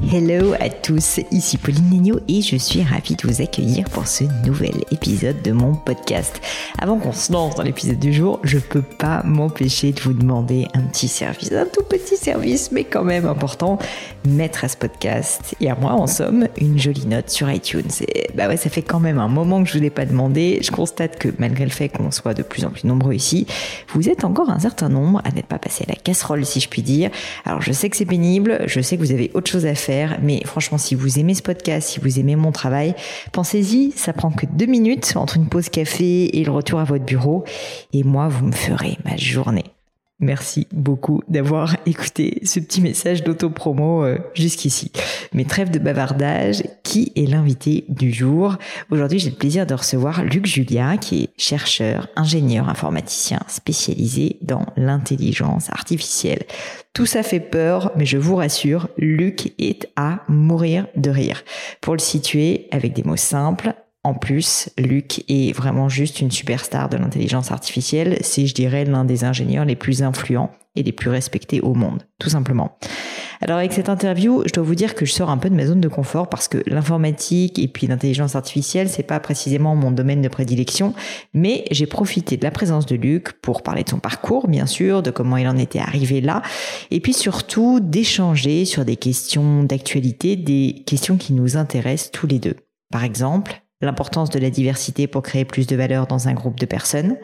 Hello à tous, ici Pauline Negno et je suis ravie de vous accueillir pour ce nouvel épisode de mon podcast. Avant qu'on se lance dans l'épisode du jour, je peux pas m'empêcher de vous demander un petit service, un tout petit service mais quand même important, mettre à ce podcast et à moi en somme une jolie note sur iTunes. Bah ouais, ça fait quand même un moment que je vous l'ai pas demandé. Je constate que malgré le fait qu'on soit de plus en plus nombreux ici, vous êtes encore un certain nombre à n'être pas passé à la casserole si je puis dire. Alors je sais que c'est pénible, je sais que vous avez autre chose à faire mais franchement, si vous aimez ce podcast, si vous aimez mon travail, pensez-y, ça prend que deux minutes entre une pause café et le retour à votre bureau. Et moi, vous me ferez ma journée. Merci beaucoup d'avoir écouté ce petit message d'autopromo euh, jusqu'ici. Mais trêve de bavardage, qui est l'invité du jour? Aujourd'hui, j'ai le plaisir de recevoir Luc Julia, qui est chercheur, ingénieur informaticien spécialisé dans l'intelligence artificielle. Tout ça fait peur, mais je vous rassure, Luc est à mourir de rire. Pour le situer avec des mots simples, en plus, Luc est vraiment juste une superstar de l'intelligence artificielle. C'est, je dirais, l'un des ingénieurs les plus influents et les plus respectés au monde, tout simplement. Alors avec cette interview, je dois vous dire que je sors un peu de ma zone de confort parce que l'informatique et puis l'intelligence artificielle, c'est pas précisément mon domaine de prédilection, mais j'ai profité de la présence de Luc pour parler de son parcours, bien sûr, de comment il en était arrivé là, et puis surtout d'échanger sur des questions d'actualité, des questions qui nous intéressent tous les deux. Par exemple, l'importance de la diversité pour créer plus de valeur dans un groupe de personnes,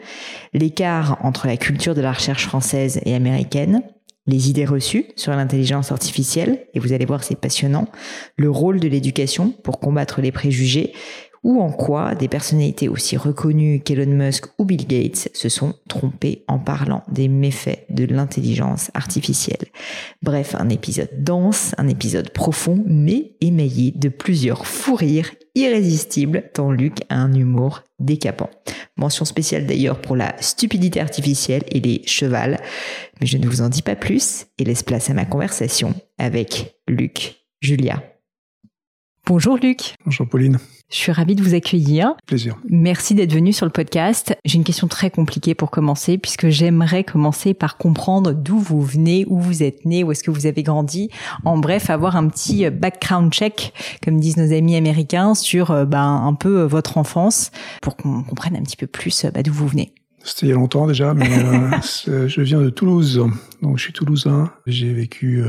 l'écart entre la culture de la recherche française et américaine, les idées reçues sur l'intelligence artificielle, et vous allez voir c'est passionnant, le rôle de l'éducation pour combattre les préjugés, ou en quoi des personnalités aussi reconnues qu'Elon Musk ou Bill Gates se sont trompés en parlant des méfaits de l'intelligence artificielle. Bref, un épisode dense, un épisode profond, mais émaillé de plusieurs fous rires irrésistibles, tant Luc a un humour décapant. Mention spéciale d'ailleurs pour la stupidité artificielle et les chevals. Mais je ne vous en dis pas plus et laisse place à ma conversation avec Luc Julia. Bonjour Luc. Bonjour Pauline. Je suis ravie de vous accueillir. Plaisir. Merci d'être venu sur le podcast. J'ai une question très compliquée pour commencer, puisque j'aimerais commencer par comprendre d'où vous venez, où vous êtes né, où est-ce que vous avez grandi. En bref, avoir un petit background check, comme disent nos amis américains, sur euh, ben, un peu euh, votre enfance, pour qu'on comprenne un petit peu plus euh, bah, d'où vous venez. C'était il y a longtemps déjà, mais je viens de Toulouse. Donc je suis toulousain. J'ai vécu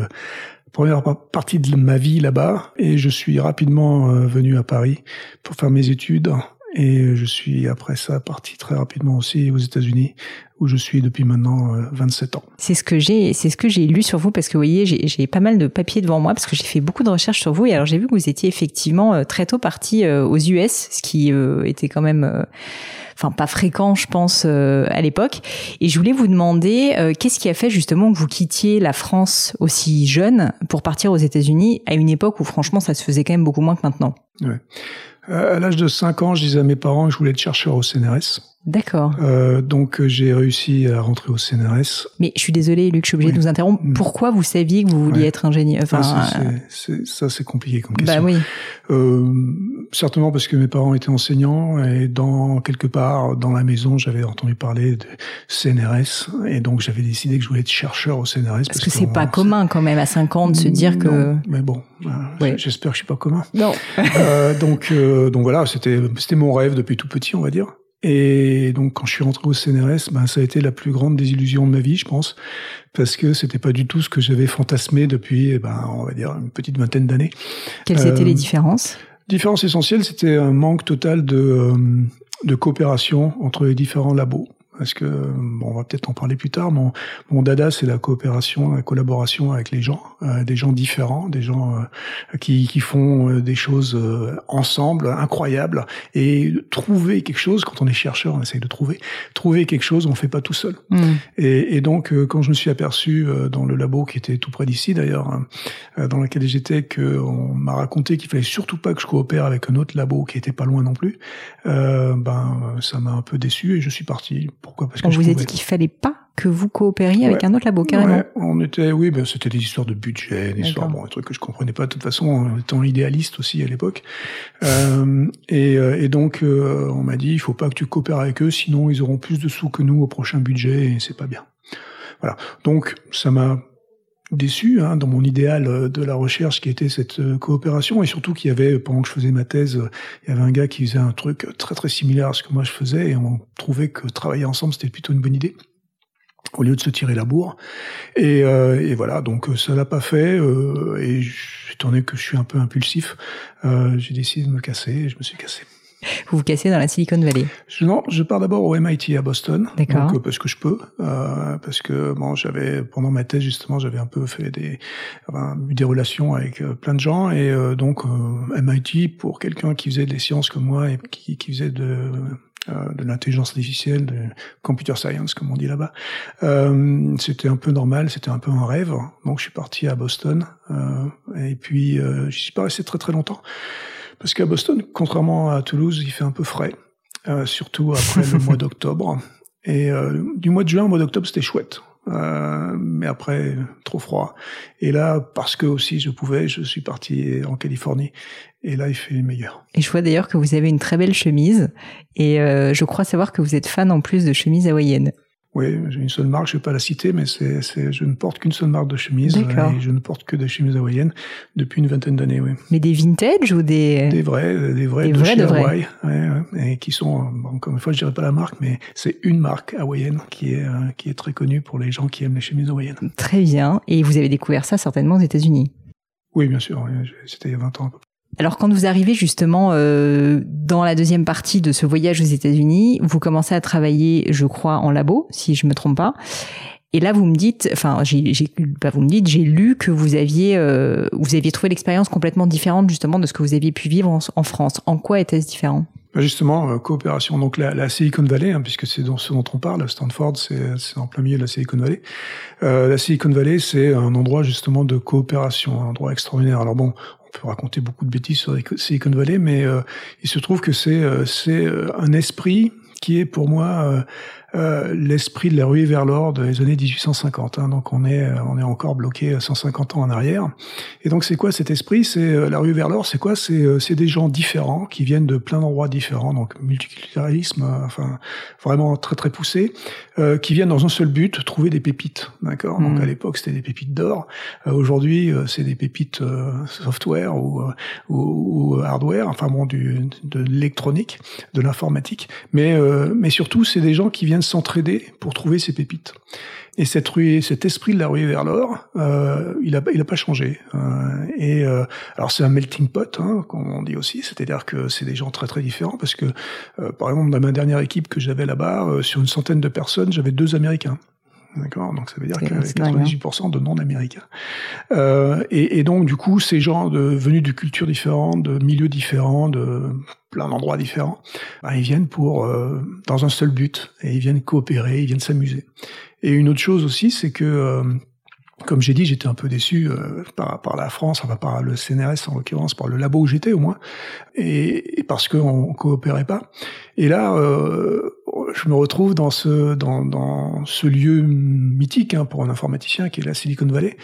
première partie de ma vie là-bas et je suis rapidement euh, venu à Paris pour faire mes études et je suis après ça parti très rapidement aussi aux États-Unis où je suis depuis maintenant 27 euh, ans. C'est ce que j'ai, c'est ce que j'ai lu sur vous parce que vous voyez, j'ai pas mal de papiers devant moi parce que j'ai fait beaucoup de recherches sur vous et alors j'ai vu que vous étiez effectivement euh, très tôt parti aux US, ce qui était quand même enfin pas fréquent, je pense, euh, à l'époque. Et je voulais vous demander euh, qu'est-ce qui a fait justement que vous quittiez la France aussi jeune pour partir aux États-Unis à une époque où franchement ça se faisait quand même beaucoup moins que maintenant? Ouais. Euh, à l'âge de 5 ans, je disais à mes parents que je voulais être chercheur au CNRS. D'accord. Euh, donc j'ai réussi à rentrer au CNRS. Mais je suis désolée, Luc, je suis obligée de vous interrompre. Mm. Pourquoi vous saviez que vous vouliez être ingénieur Enfin, ah, ça c'est compliqué comme question. Bah oui. Euh, certainement parce que mes parents étaient enseignants et dans quelque part dans la maison j'avais entendu parler de CNRS et donc j'avais décidé que je voulais être chercheur au CNRS. Parce, parce que, c'est pas commun quand même à 5 ans de se dire que. Mais bon, euh, j'espère que je suis pas commun. Non. euh, donc euh, donc voilà, c'était c'était mon rêve depuis tout petit, on va dire. Et donc quand je suis rentré au CNRS, ben ça a été la plus grande désillusion de ma vie, je pense, parce que c'était pas du tout ce que j'avais fantasmé depuis, eh ben on va dire une petite vingtaine d'années. Quelles étaient les différences? Différence essentielle, c'était un manque total de de coopération entre les différents labos parce que bon, on va peut-être en parler plus tard. Mon, mon dada, c'est la coopération, la collaboration avec les gens, euh, des gens différents, des gens euh, qui, qui font euh, des choses ensemble, incroyables, et trouver quelque chose. Quand on est chercheur, on essaye de trouver. Trouver quelque chose, on fait pas tout seul. Mm. Et, et, donc, quand je me suis aperçu dans le labo qui était tout près d'ici, d'ailleurs, hein, dans lequel j'étais, que on m'a raconté qu'il fallait surtout pas que je coopère avec un autre labo qui était pas loin non plus. ben, ça m'a un peu déçu et je suis parti pourquoi? Parce que On vous a dit qu'il fallait pas que vous coopériez avec un autre labo, carrément. Ouais, on était, oui, ben, c'était des histoires de budget, des histoires, bon, des trucs que je comprenais pas de toute façon, étant idéaliste aussi à l'époque. Euh, et, euh, et, donc, euh, on m'a dit, il faut pas que tu coopères avec eux, sinon ils auront plus de sous que nous au prochain budget et c'est pas bien. Voilà. Donc, ça m'a déçu hein, dans mon idéal euh, de la recherche qui était cette euh, coopération. Et surtout qu'il y avait pendant que je faisais ma thèse euh, il y avait un gars qui faisait un truc très très similaire à ce que moi je faisais. Et on trouvait que travailler ensemble c'était plutôt une bonne idée au lieu de se tirer la bourre. Et, et voilà. Donc ça l'a pas fait et étant donné que je suis un peu impulsif j'ai décidé de me casser et je me suis cassé vous vous cassez dans la Silicon Valley Non, je pars d'abord au MIT à Boston. D'accord. Euh, parce que je peux, euh, parce que bon, j'avais pendant ma thèse justement, j'avais un peu fait des enfin, des relations avec euh, plein de gens et donc MIT pour quelqu'un qui faisait des sciences comme moi et qui, qui faisait de de l'intelligence artificielle, de computer science comme on dit là-bas. Euh, c'était un peu normal, c'était un peu un rêve. Donc je suis parti à Boston euh, et puis euh, je suis pas resté très très longtemps. Parce qu'à Boston, contrairement à Toulouse, il fait un peu frais, euh, surtout après le mois d'octobre. Et euh, du mois de juin au mois d'octobre, c'était chouette. Euh, mais après, trop froid. Et là, parce que aussi je pouvais, je suis parti en Californie. Et là, il fait meilleur. Et je vois d'ailleurs que vous avez une très belle chemise. Et euh, je crois savoir que vous êtes fan en plus de chemises hawaïennes. Oui, j'ai une seule marque, je ne vais pas la citer, mais c'est, c'est, je ne porte qu'une seule marque de chemise. Et je ne porte que des chemises hawaïennes depuis une vingtaine d'années, oui. Mais des vintage ou des... Des vrais, des vrais de chez Hawaï, ouais, et qui sont, encore une fois, je dirais pas la marque, mais c'est une marque hawaïenne qui est, euh, qui est très connue pour les gens qui aiment les chemises hawaïennes. Très bien. Et vous avez découvert ça certainement aux États-Unis Oui, bien sûr. C'était il y a 20 ans alors quand vous arrivez justement euh, dans la deuxième partie de ce voyage aux États-Unis, vous commencez à travailler, je crois, en labo, si je me trompe pas. Et là, vous me dites, enfin, pas vous me dites, j'ai lu que vous aviez, euh, vous aviez trouvé l'expérience complètement différente justement de ce que vous aviez pu vivre en, France. En quoi était-ce différent? Bah, Justement, euh, coopération. Donc la, la Silicon Valley, hein, puisque c'est ce dont on parle, Stanford, c'est, en plein milieu de la Silicon Valley. Euh, la Silicon Valley, c'est un endroit justement de coopération, un endroit extraordinaire. Alors bon, on peut raconter beaucoup de bêtises sur Silicon Valley, mais euh, il se trouve que c'est euh, c'est euh, un esprit qui est pour moi euh, l'esprit de la ruée vers l'or des années 1850. Hein, donc on est euh, on est encore bloqué 150 ans en arrière. Et donc c'est quoi cet esprit? C'est euh, la ruée vers l'or. C'est quoi? C'est c'est des gens différents qui viennent de plein d'endroits différents. Donc multiculturalisme, enfin vraiment très très poussé, euh, qui viennent dans un seul but trouver des pépites. D'accord? Donc mmh. à l'époque c'était des pépites d'or. Aujourd'hui c'est des pépites software ou, ou, ou, hardware. Enfin bon du de l'électronique, de l'informatique. Mais mais surtout c'est des gens qui viennent s'entraider pour trouver ces pépites. Et cette cet esprit de la rue vers l'or, euh, il a, il a pas changé. Euh, et euh, alors c'est un melting pot, hein, comme on dit aussi, c'est-à-dire que c'est des gens très très différents. Parce que, par exemple, dans ma dernière équipe que j'avais là-bas, sur une centaine de personnes, j'avais deux Américains. D'accord, donc ça veut dire qu'il y avait 98% de non-américains. Euh, et, et, donc du coup, ces gens de, venus de cultures différentes, de milieux différents, de plein d'endroits différents, bah, ils viennent pour euh, dans un seul but et ils viennent coopérer, ils viennent s'amuser. Et une autre chose aussi, c'est que euh, comme j'ai dit, j'étais un peu déçu euh, par, par, la France, enfin par le CNRS en l'occurrence, par le labo où j'étais au moins, et, et parce qu'on coopérait pas. Et là, euh, je me retrouve dans ce dans, dans ce lieu mythique hein, pour un informaticien qui est la Silicon Valley,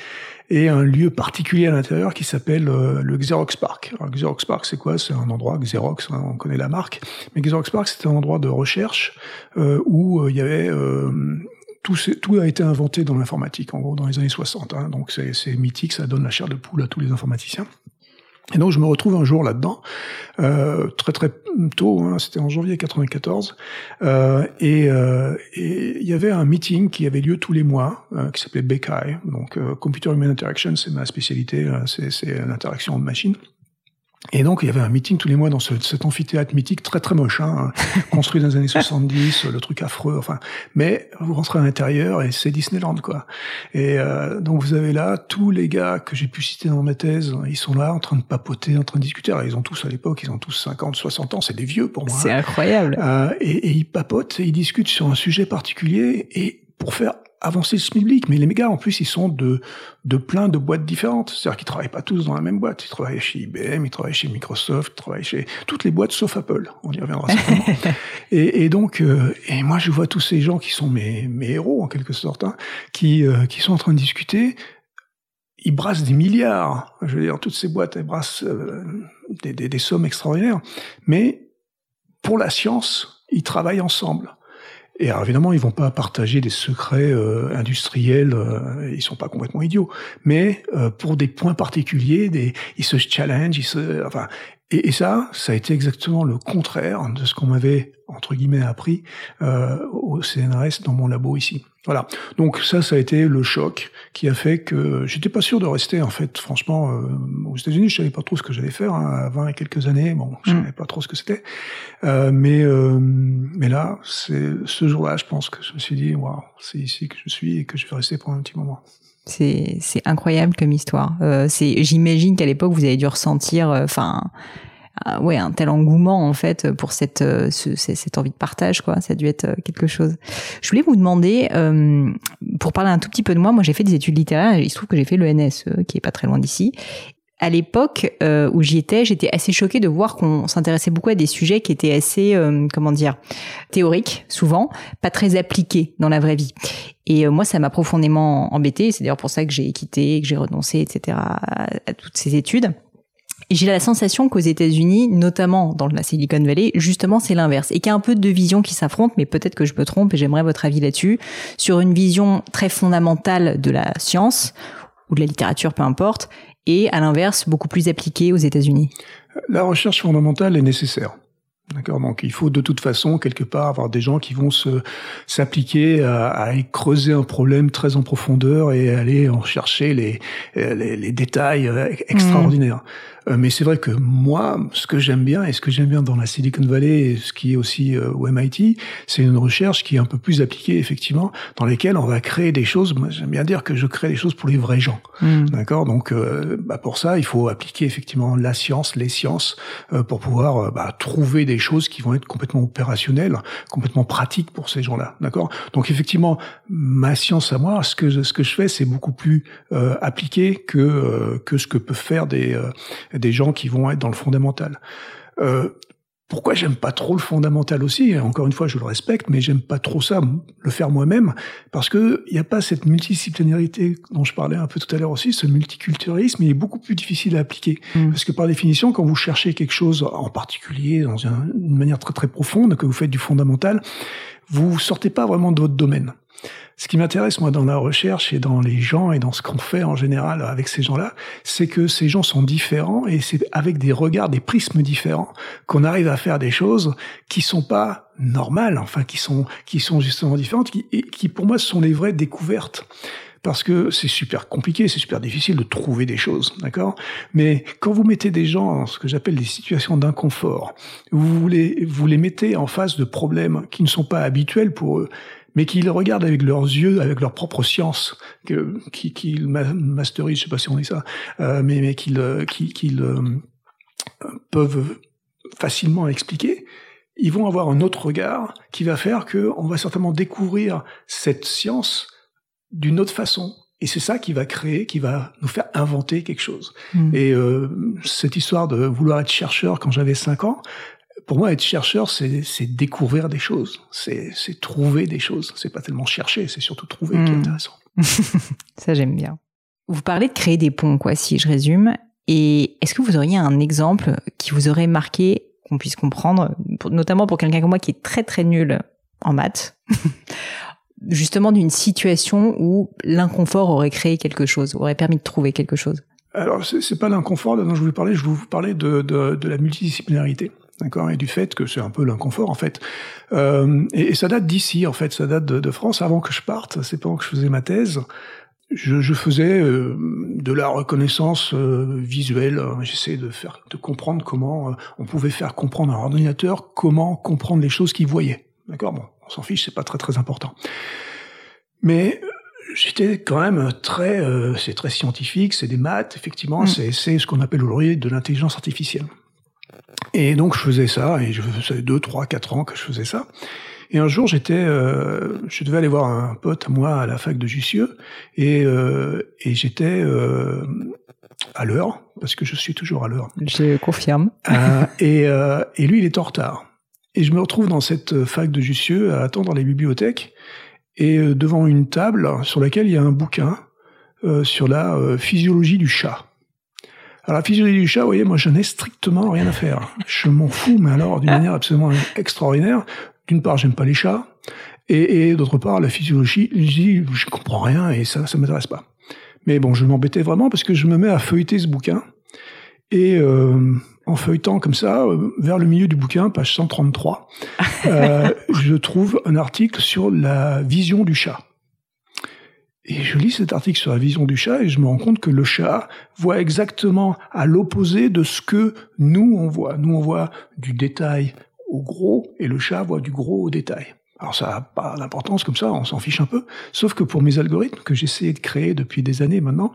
et un lieu particulier à l'intérieur qui s'appelle euh, le Xerox Park. Alors, Xerox Park, c'est quoi? C'est un endroit Xerox, hein, on connaît la marque, mais Xerox Park, c'était un endroit de recherche euh, où il y avait tout, tout, a été inventé dans l'informatique, en gros, dans les années 60. Hein, donc c'est mythique, ça donne la chair de poule à tous les informaticiens. Et donc je me retrouve un jour là-dedans, euh, très très tôt, hein, c'était en janvier 94, euh, et euh, il y avait un meeting qui avait lieu tous les mois, euh, qui s'appelait BKI, donc euh, Computer Human Interaction, c'est ma spécialité, c'est l'interaction en machine. Et donc, il y avait un meeting tous les mois dans ce, cet amphithéâtre mythique très très moche, hein, construit dans les années 70, le truc affreux. Enfin, mais vous rentrez à l'intérieur et c'est Disneyland, quoi. Et euh, donc, vous avez là tous les gars que j'ai pu citer dans ma thèse. Ils sont là, en train de papoter, en train de discuter. Alors, ils ont tous à l'époque, ils ont tous 50, 60 ans. C'est des vieux pour moi. C'est incroyable. Euh, et, et ils papotent, et ils discutent sur un sujet particulier. Et pour faire avancer ce public. Mais les méga, en plus, ils sont de, de plein de boîtes différentes. C'est-à-dire qu'ils travaillent pas tous dans la même boîte. Ils travaillent chez IBM, ils travaillent chez Microsoft, ils travaillent chez toutes les boîtes sauf Apple. On y reviendra certainement. et, et, donc, euh, et moi, je vois tous ces gens qui sont mes, mes héros, en quelque sorte, hein, qui, euh, qui sont en train de discuter. Ils brassent des milliards. Je veux dire, toutes ces boîtes, elles brassent euh, des, des, des sommes extraordinaires. Mais pour la science, ils travaillent ensemble. Et alors évidemment, ils vont pas partager des secrets euh, industriels, euh, ils sont pas complètement idiots, mais euh, pour des points particuliers, des, ils se challenge, ils se, enfin, et, et, ça, ça a été exactement le contraire de ce qu'on m'avait entre guillemets appris euh, au CNRS dans mon labo ici. Voilà. Donc ça, ça a été le choc qui a fait que j'étais pas sûr de rester. En fait, franchement, euh, aux États-Unis, je savais pas trop ce que j'allais faire. Hein, à 20 et quelques années, bon, je mm. savais pas trop ce que c'était. Euh, mais euh, mais là, c'est ce jour-là, je pense que je me suis dit, waouh, c'est ici que je suis et que je vais rester pour un petit moment. C'est incroyable comme histoire. Euh, j'imagine qu'à l'époque vous avez dû ressentir, euh, enfin. Euh, ouais, un tel engouement en fait pour cette euh, ce, cette envie de partage quoi. Ça a dû être quelque chose. Je voulais vous demander pour parler un tout petit peu de moi. Moi, j'ai fait des études littéraires. il se trouve que j'ai fait l'ENS, qui est pas très loin d'ici à l'époque euh, où j'y étais, j'étais assez choquée de voir qu'on s'intéressait beaucoup à des sujets qui étaient assez, euh, comment dire, théoriques souvent, pas très appliqués dans la vraie vie. Et euh, moi, ça m'a profondément embêtée. C'est d'ailleurs pour ça que j'ai quitté, que j'ai renoncé, etc. à, toutes ces études. J'ai la sensation qu'aux États-Unis, notamment dans la Silicon Valley, justement, c'est l'inverse. Et qu'il y a un peu de visions qui s'affrontent, mais peut-être que je me trompe et j'aimerais votre avis là-dessus, sur une vision très fondamentale de la science, ou de la littérature, peu importe, et à l'inverse beaucoup plus appliqué aux États-Unis La recherche fondamentale est nécessaire. D'accord? Donc, il faut de toute façon quelque part avoir des gens qui vont se s'appliquer à, à, creuser un problème très en profondeur et aller en chercher les les, les détails euh, extraordinaires. Mmh. Euh, mais c'est vrai que moi, ce que j'aime bien et ce que j'aime bien dans la Silicon Valley, et ce qui est aussi euh, au MIT, c'est une recherche qui est un peu plus appliquée effectivement, dans lesquelles on va créer des choses. Moi, j'aime bien dire que je crée des choses pour les vrais gens. Mm. D'accord? Donc, euh, bah, pour ça, il faut appliquer effectivement la science, les sciences, pour pouvoir bah, trouver des choses qui vont être complètement opérationnelles, complètement pratiques pour ces gens-là. D'accord? Donc, effectivement, ma science à moi, ce que ce que je fais, c'est beaucoup plus appliqué que que ce que peuvent faire des des gens qui vont être dans le fondamental. Euh, pourquoi j'aime pas trop le fondamental aussi? Encore une fois, je le respecte, mais j'aime pas trop ça, le faire moi-même, parce que il n'y a pas cette multidisciplinarité dont je parlais un peu tout à l'heure aussi. Ce multiculturalisme, il est beaucoup plus difficile à appliquer, mm. parce que par définition, quand vous cherchez quelque chose en particulier, dans une manière très très profonde, que vous faites du fondamental, vous sortez pas vraiment de votre domaine. Ce qui m'intéresse, moi, dans la recherche et dans les gens et dans ce qu'on fait en général avec ces gens-là, c'est que ces gens sont différents et c'est avec des regards, des prismes différents qu'on arrive à faire des choses qui sont pas normales, enfin, qui sont, qui sont justement différentes, qui, et qui pour moi sont les vraies découvertes parce que c'est super compliqué, c'est super difficile de trouver des choses, d'accord? Mais quand vous mettez des gens dans ce que j'appelle des situations d'inconfort, vous voulez, vous les mettez en face de problèmes qui ne sont pas habituels pour eux, mais qu'ils regardent avec leurs yeux, avec leur propre science, que, qu'ils masterisent, je sais pas si on dit ça, euh, mais, mais qu'ils euh, qu'ils euh, peuvent facilement expliquer, ils vont avoir un autre regard qui va faire qu'on va certainement découvrir cette science d'une autre façon. Et c'est ça qui va créer, qui va nous faire inventer quelque chose. Mmh. Et euh, cette histoire de vouloir être chercheur quand j'avais 5 ans, pour moi, être chercheur, c'est découvrir des choses, c'est trouver des choses. C'est pas tellement chercher, c'est surtout trouver mmh. qui est hmm. intéressant. Ça, j'aime bien. Vous parlez de créer des ponts, quoi, si je résume. Et est-ce que vous auriez un exemple qui vous aurait marqué, qu'on puisse comprendre, notamment pour quelqu'un comme moi qui est très très nul en maths, justement d'une situation où l'inconfort aurait créé quelque chose, aurait permis de trouver quelque chose Alors, c'est pas l'inconfort dont je voulais parler, je vous parler de, de, la multidisciplinarité. D'accord, et du fait que c'est un peu l'inconfort en fait. Euh, et, ça date d'ici en fait, ça date de, France. Avant que je parte, c'est pendant que je faisais ma thèse, je, faisais euh, de la reconnaissance euh, visuelle. J'essayais de faire, de comprendre comment on pouvait faire comprendre à un ordinateur comment comprendre les choses qu'il voyait. D'accord, bon, on s'en fiche, c'est pas très très important. Mais j'étais quand même très, euh, c'est très scientifique, c'est des maths, effectivement, mm. c'est ce qu'on appelle aujourd'hui de l'intelligence artificielle. Et donc je faisais ça, et je faisais deux, trois, quatre ans que je faisais ça. Et un jour, j'étais, euh, je devais aller voir un pote à moi à la fac de Jussieu, et, euh, et j'étais à l'heure parce que je suis toujours à l'heure. Je confirme. Et, et lui, il est en retard. Et je me retrouve dans cette fac de Jussieu à attendre les bibliothèques et euh, devant une table sur laquelle il y a un bouquin euh, sur la euh, physiologie du chat. Alors la physiologie du chat, vous voyez, moi je n'ai strictement rien à faire. Je m'en fous, mais alors d'une manière absolument extraordinaire. D'une part, j'aime pas les chats, et, et d'autre part, la physiologie, je je comprends rien et ça, ça m'intéresse pas. Mais bon, je m'embêtais vraiment parce que je me mets à feuilleter ce bouquin et euh, en feuilletant comme ça, euh, vers le milieu du bouquin, page 133, euh, je trouve un article sur la vision du chat. Et je lis cet article sur la vision du chat et je me rends compte que le chat voit exactement à l'opposé de ce que nous on voit. Nous on voit du détail au gros et le chat voit du gros au détail. Alors ça n'a pas d'importance comme ça, on s'en fiche un peu. Sauf que pour mes algorithmes que j'essayais de créer depuis des années maintenant,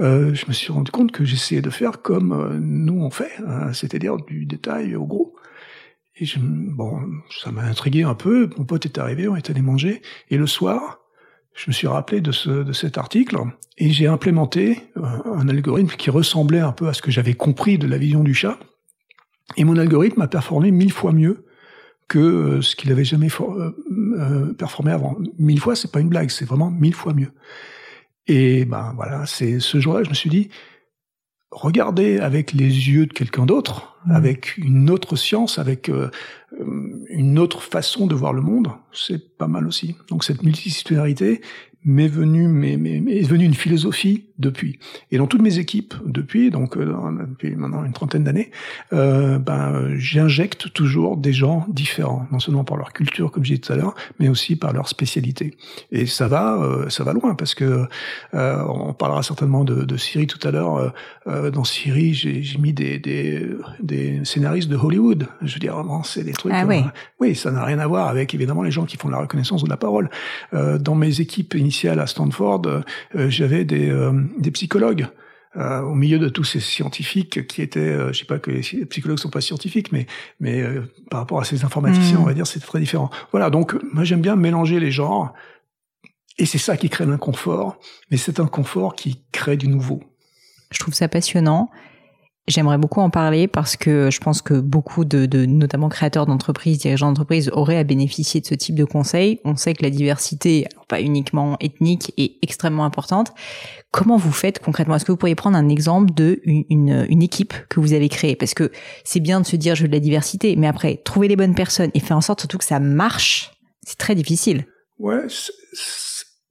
euh, je me suis rendu compte que j'essayais de faire comme euh, nous on fait, hein, c'est-à-dire du détail au gros. Et je, bon, ça m'a intrigué un peu. Mon pote est arrivé, on est allé manger, et le soir, je me suis rappelé de, ce, de cet article et j'ai implémenté euh, un algorithme qui ressemblait un peu à ce que j'avais compris de la vision du chat. Et mon algorithme a performé mille fois mieux que euh, ce qu'il avait jamais euh, euh, performé avant. Mille fois, c'est pas une blague, c'est vraiment mille fois mieux. Et ben voilà, c'est ce jour-là, je me suis dit, regardez avec les yeux de quelqu'un d'autre, mmh. avec une autre science, avec une autre façon de voir le monde, c'est pas mal aussi. Donc cette multidisciplinarité m'est venue, mais est venue une philosophie depuis. Et dans toutes mes équipes depuis, donc euh, depuis maintenant une trentaine d'années, euh, ben j'injecte toujours des gens différents, non seulement par leur culture, comme j'ai dit tout à l'heure, mais aussi par leur spécialité. Et ça va, euh, ça va loin parce que euh, on parlera certainement de, de Syrie tout à l'heure. Dans Syrie, j'ai mis des, des, des scénaristes de Hollywood. Je veux dire, vraiment, c'est des trucs. Ah oui. oui, ça n'a rien à voir avec évidemment les gens qui font la reconnaissance de la parole. dans mes équipes initiales à Stanford, j'avais des des psychologues. Euh, au milieu de tous ces scientifiques qui étaient, euh, je sais pas que les psychologues sont pas scientifiques, mais mais euh, par rapport à ces informaticiens, mmh. on va dire, c'est très différent. Voilà, donc moi j'aime bien mélanger les genres, et c'est ça qui crée l'inconfort, mais c'est un confort qui crée du nouveau. Je trouve ça passionnant. J'aimerais beaucoup en parler parce que je pense que beaucoup de, notamment créateurs d'entreprises, dirigeants d'entreprises auraient à bénéficier de ce type de conseils. On sait que la diversité, pas uniquement ethnique, est extrêmement importante. Comment vous faites concrètement? Est-ce que vous pourriez prendre un exemple de une, équipe que vous avez créée? Parce que c'est bien de se dire je veux de la diversité, mais après trouver les bonnes personnes et faire en sorte surtout que ça marche, c'est très difficile. Ouais,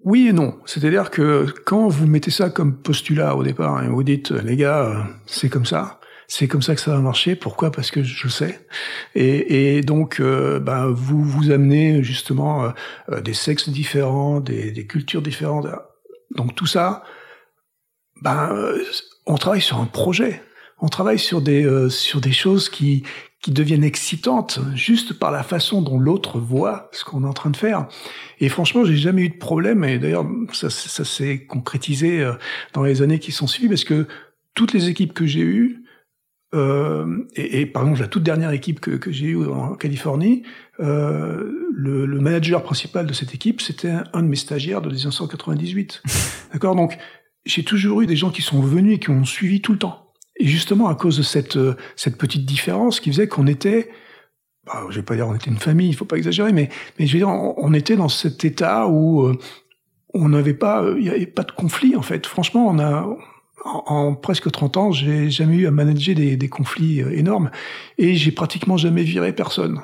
oui et non. C'est-à-dire que quand vous mettez ça comme postulat au départ et vous dites les gars, euh, c'est comme ça, c'est comme ça que ça va marcher. Pourquoi? Parce que je sais. Et, et donc, euh, ben, vous vous amenez justement euh, des sexes différents, des, des, cultures différentes. Donc tout ça, ben, on travaille sur un projet. On travaille sur des sur des choses qui qui deviennent excitantes juste par la façon dont l'autre voit ce qu'on est en train de faire. Et franchement, j'ai jamais eu de problème. Et d'ailleurs, ça, ça s'est concrétisé euh, dans les années qui sont suivies parce que toutes les équipes que j'ai eues, euh, et, et, par exemple la toute dernière équipe que, que j'ai eue en Californie, euh, le, le, manager principal de cette équipe, c'était un, de mes stagiaires de 1998. D'accord? Donc, j'ai toujours eu des gens qui sont venus et qui ont suivi tout le temps. Et justement, à cause de cette, euh, cette petite différence qui faisait qu'on était, bah, je vais pas dire on était une famille, il faut pas exagérer, mais, mais je veux dire, on, était dans cet état où euh, on n'avait pas, il n'y avait pas de conflit, en fait. Franchement, on a, en, presque 30 ans, j'ai jamais eu à manager des, des conflits euh, énormes et j'ai pratiquement jamais viré personne.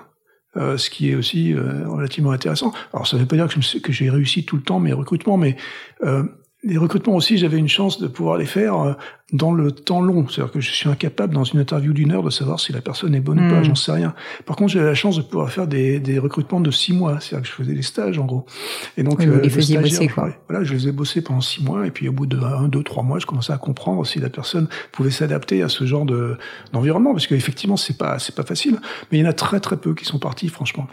Euh, ce qui est aussi relativement intéressant. Alors ça ne veut pas dire que j'ai réussi tout le temps mes recrutements, mais euh, les recrutements aussi, j'avais une chance de pouvoir les faire euh, dans le temps long. C'est-à-dire que je suis incapable dans une interview d'une heure de savoir si la personne est bonne ou pas, hmm. j'en sais rien. Par contre, j'avais la chance de pouvoir faire des, des recrutements de six mois. C'est-à-dire que je faisais des stages en gros. Et donc, oui, euh, bosser, quoi. Voilà, je les ai bossés pendant six mois et puis au bout de un, deux, trois mois, je commençais à comprendre si la personne pouvait s'adapter à ce genre de d'environnement parce qu'effectivement, c'est pas c'est pas facile, mais il y en a très très peu qui sont partis, franchement.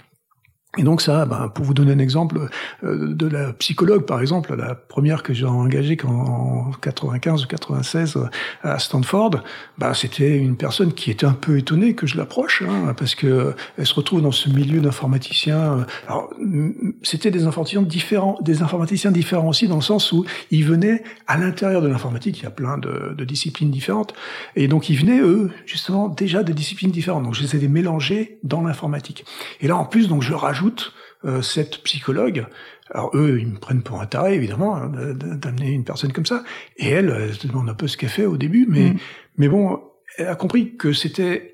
Et donc ça, ben, pour vous donner un exemple euh, de la psychologue, par exemple, la première que j'ai engagée en 95 ou 96 euh, à Stanford, ben, c'était une personne qui était un peu étonnée que je l'approche, hein, parce que elle se retrouve dans ce milieu d'informaticiens. Alors, c'était des informaticiens différents, des informaticiens différents aussi dans le sens où ils venaient à l'intérieur de l'informatique. Il y a plein de, de, disciplines différentes, et donc ils venaient eux justement déjà de disciplines différentes. Donc je les ai les mélanger dans l'informatique. Et là, en plus, donc je rajoute euh, cette psychologue. Alors eux, ils me prennent pour un taré, évidemment, hein, d'amener une personne comme ça. Et elle, elle se demande un peu ce qu'elle fait au début, mais, mm. mais bon, elle a compris que c'était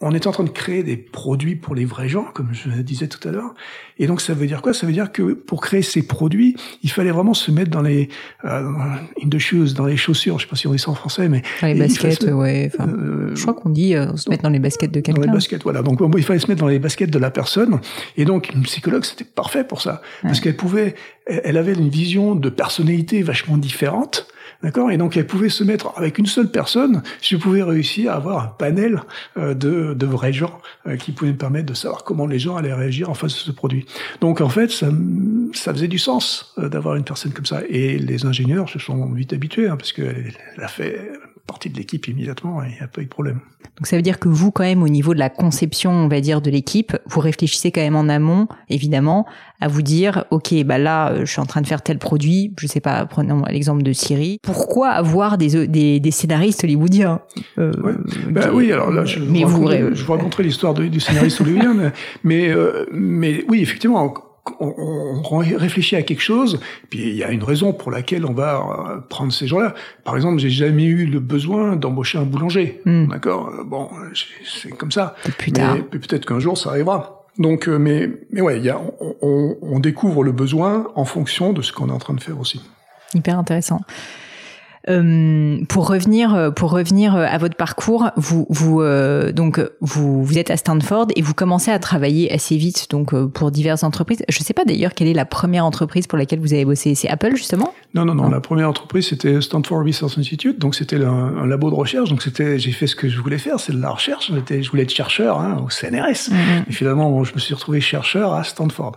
on est en train de créer des produits pour les vrais gens, comme je le disais tout à l'heure. Et donc ça veut dire quoi? Ça veut dire que pour créer ces produits, il fallait vraiment se mettre dans les euh, in the shoes, dans les chaussures. Je sais pas si on dit ça en français, mais dans les baskets, ouais. Enfin, euh, je crois qu'on dit euh, se mettre dans les baskets de quelqu'un. Dans les baskets, voilà. Donc il fallait se mettre dans les baskets de la personne. Et donc une psychologue, c'était parfait pour ça, parce qu'elle pouvait, elle avait une vision de personnalité vachement différente D'accord? Et donc elle pouvait se mettre avec une seule personne, je pouvais réussir à avoir un panel euh, de, de vrais gens euh, qui pouvaient me permettre de savoir comment les gens allaient réagir en face de ce produit. Donc en fait, ça, ça faisait du sens euh, d'avoir une personne comme ça. Et les ingénieurs se sont vite habitués, hein, parce qu'elle a fait partie de l'équipe immédiatement et il n'y a pas eu de problème. Donc ça veut dire que vous, quand même, au niveau de la conception, on va dire, de l'équipe, vous réfléchissez quand même en amont, évidemment, à vous dire, ok, bah là, euh, je suis en train de faire tel produit, je sais pas, prenons l'exemple de Siri. Pourquoi avoir des, des, des scénaristes hollywoodiens euh, bah Oui, alors là, je, mais vous, je vous raconterai l'histoire du scénariste hollywoodien, mais, mais, euh, mais oui, effectivement, on, on, réfléchit à quelque chose, puis il y a une raison pour laquelle on va euh, prendre ces gens-là. Par exemple, j'ai jamais eu le besoin d'embaucher un boulanger, hmm. d'accord? Euh, Bon, c'est comme ça. Plus tard. Mais peut-être qu'un jour ça arrivera. Donc, euh, mais mais ouais, y a, on, on découvre le besoin en fonction de ce qu'on est en train de faire aussi. Hyper intéressant. Euh, pour revenir, euh, pour revenir euh, à votre parcours, vous, vous donc vous, vous êtes à Stanford et vous commencez à travailler assez vite donc pour diverses entreprises. Je ne sais pas d'ailleurs quelle est la première entreprise pour laquelle vous avez bossé. C'est Apple justement? Non, non, non. La première entreprise c'était Stanford Research Institute, donc c'était un, labo de recherche. Donc c'était, j'ai fait ce que je voulais faire, c'est de la recherche. J'étais, je voulais être chercheur hein, au CNRS. Mm-hmm. Et finalement, je me suis retrouvé chercheur à Stanford.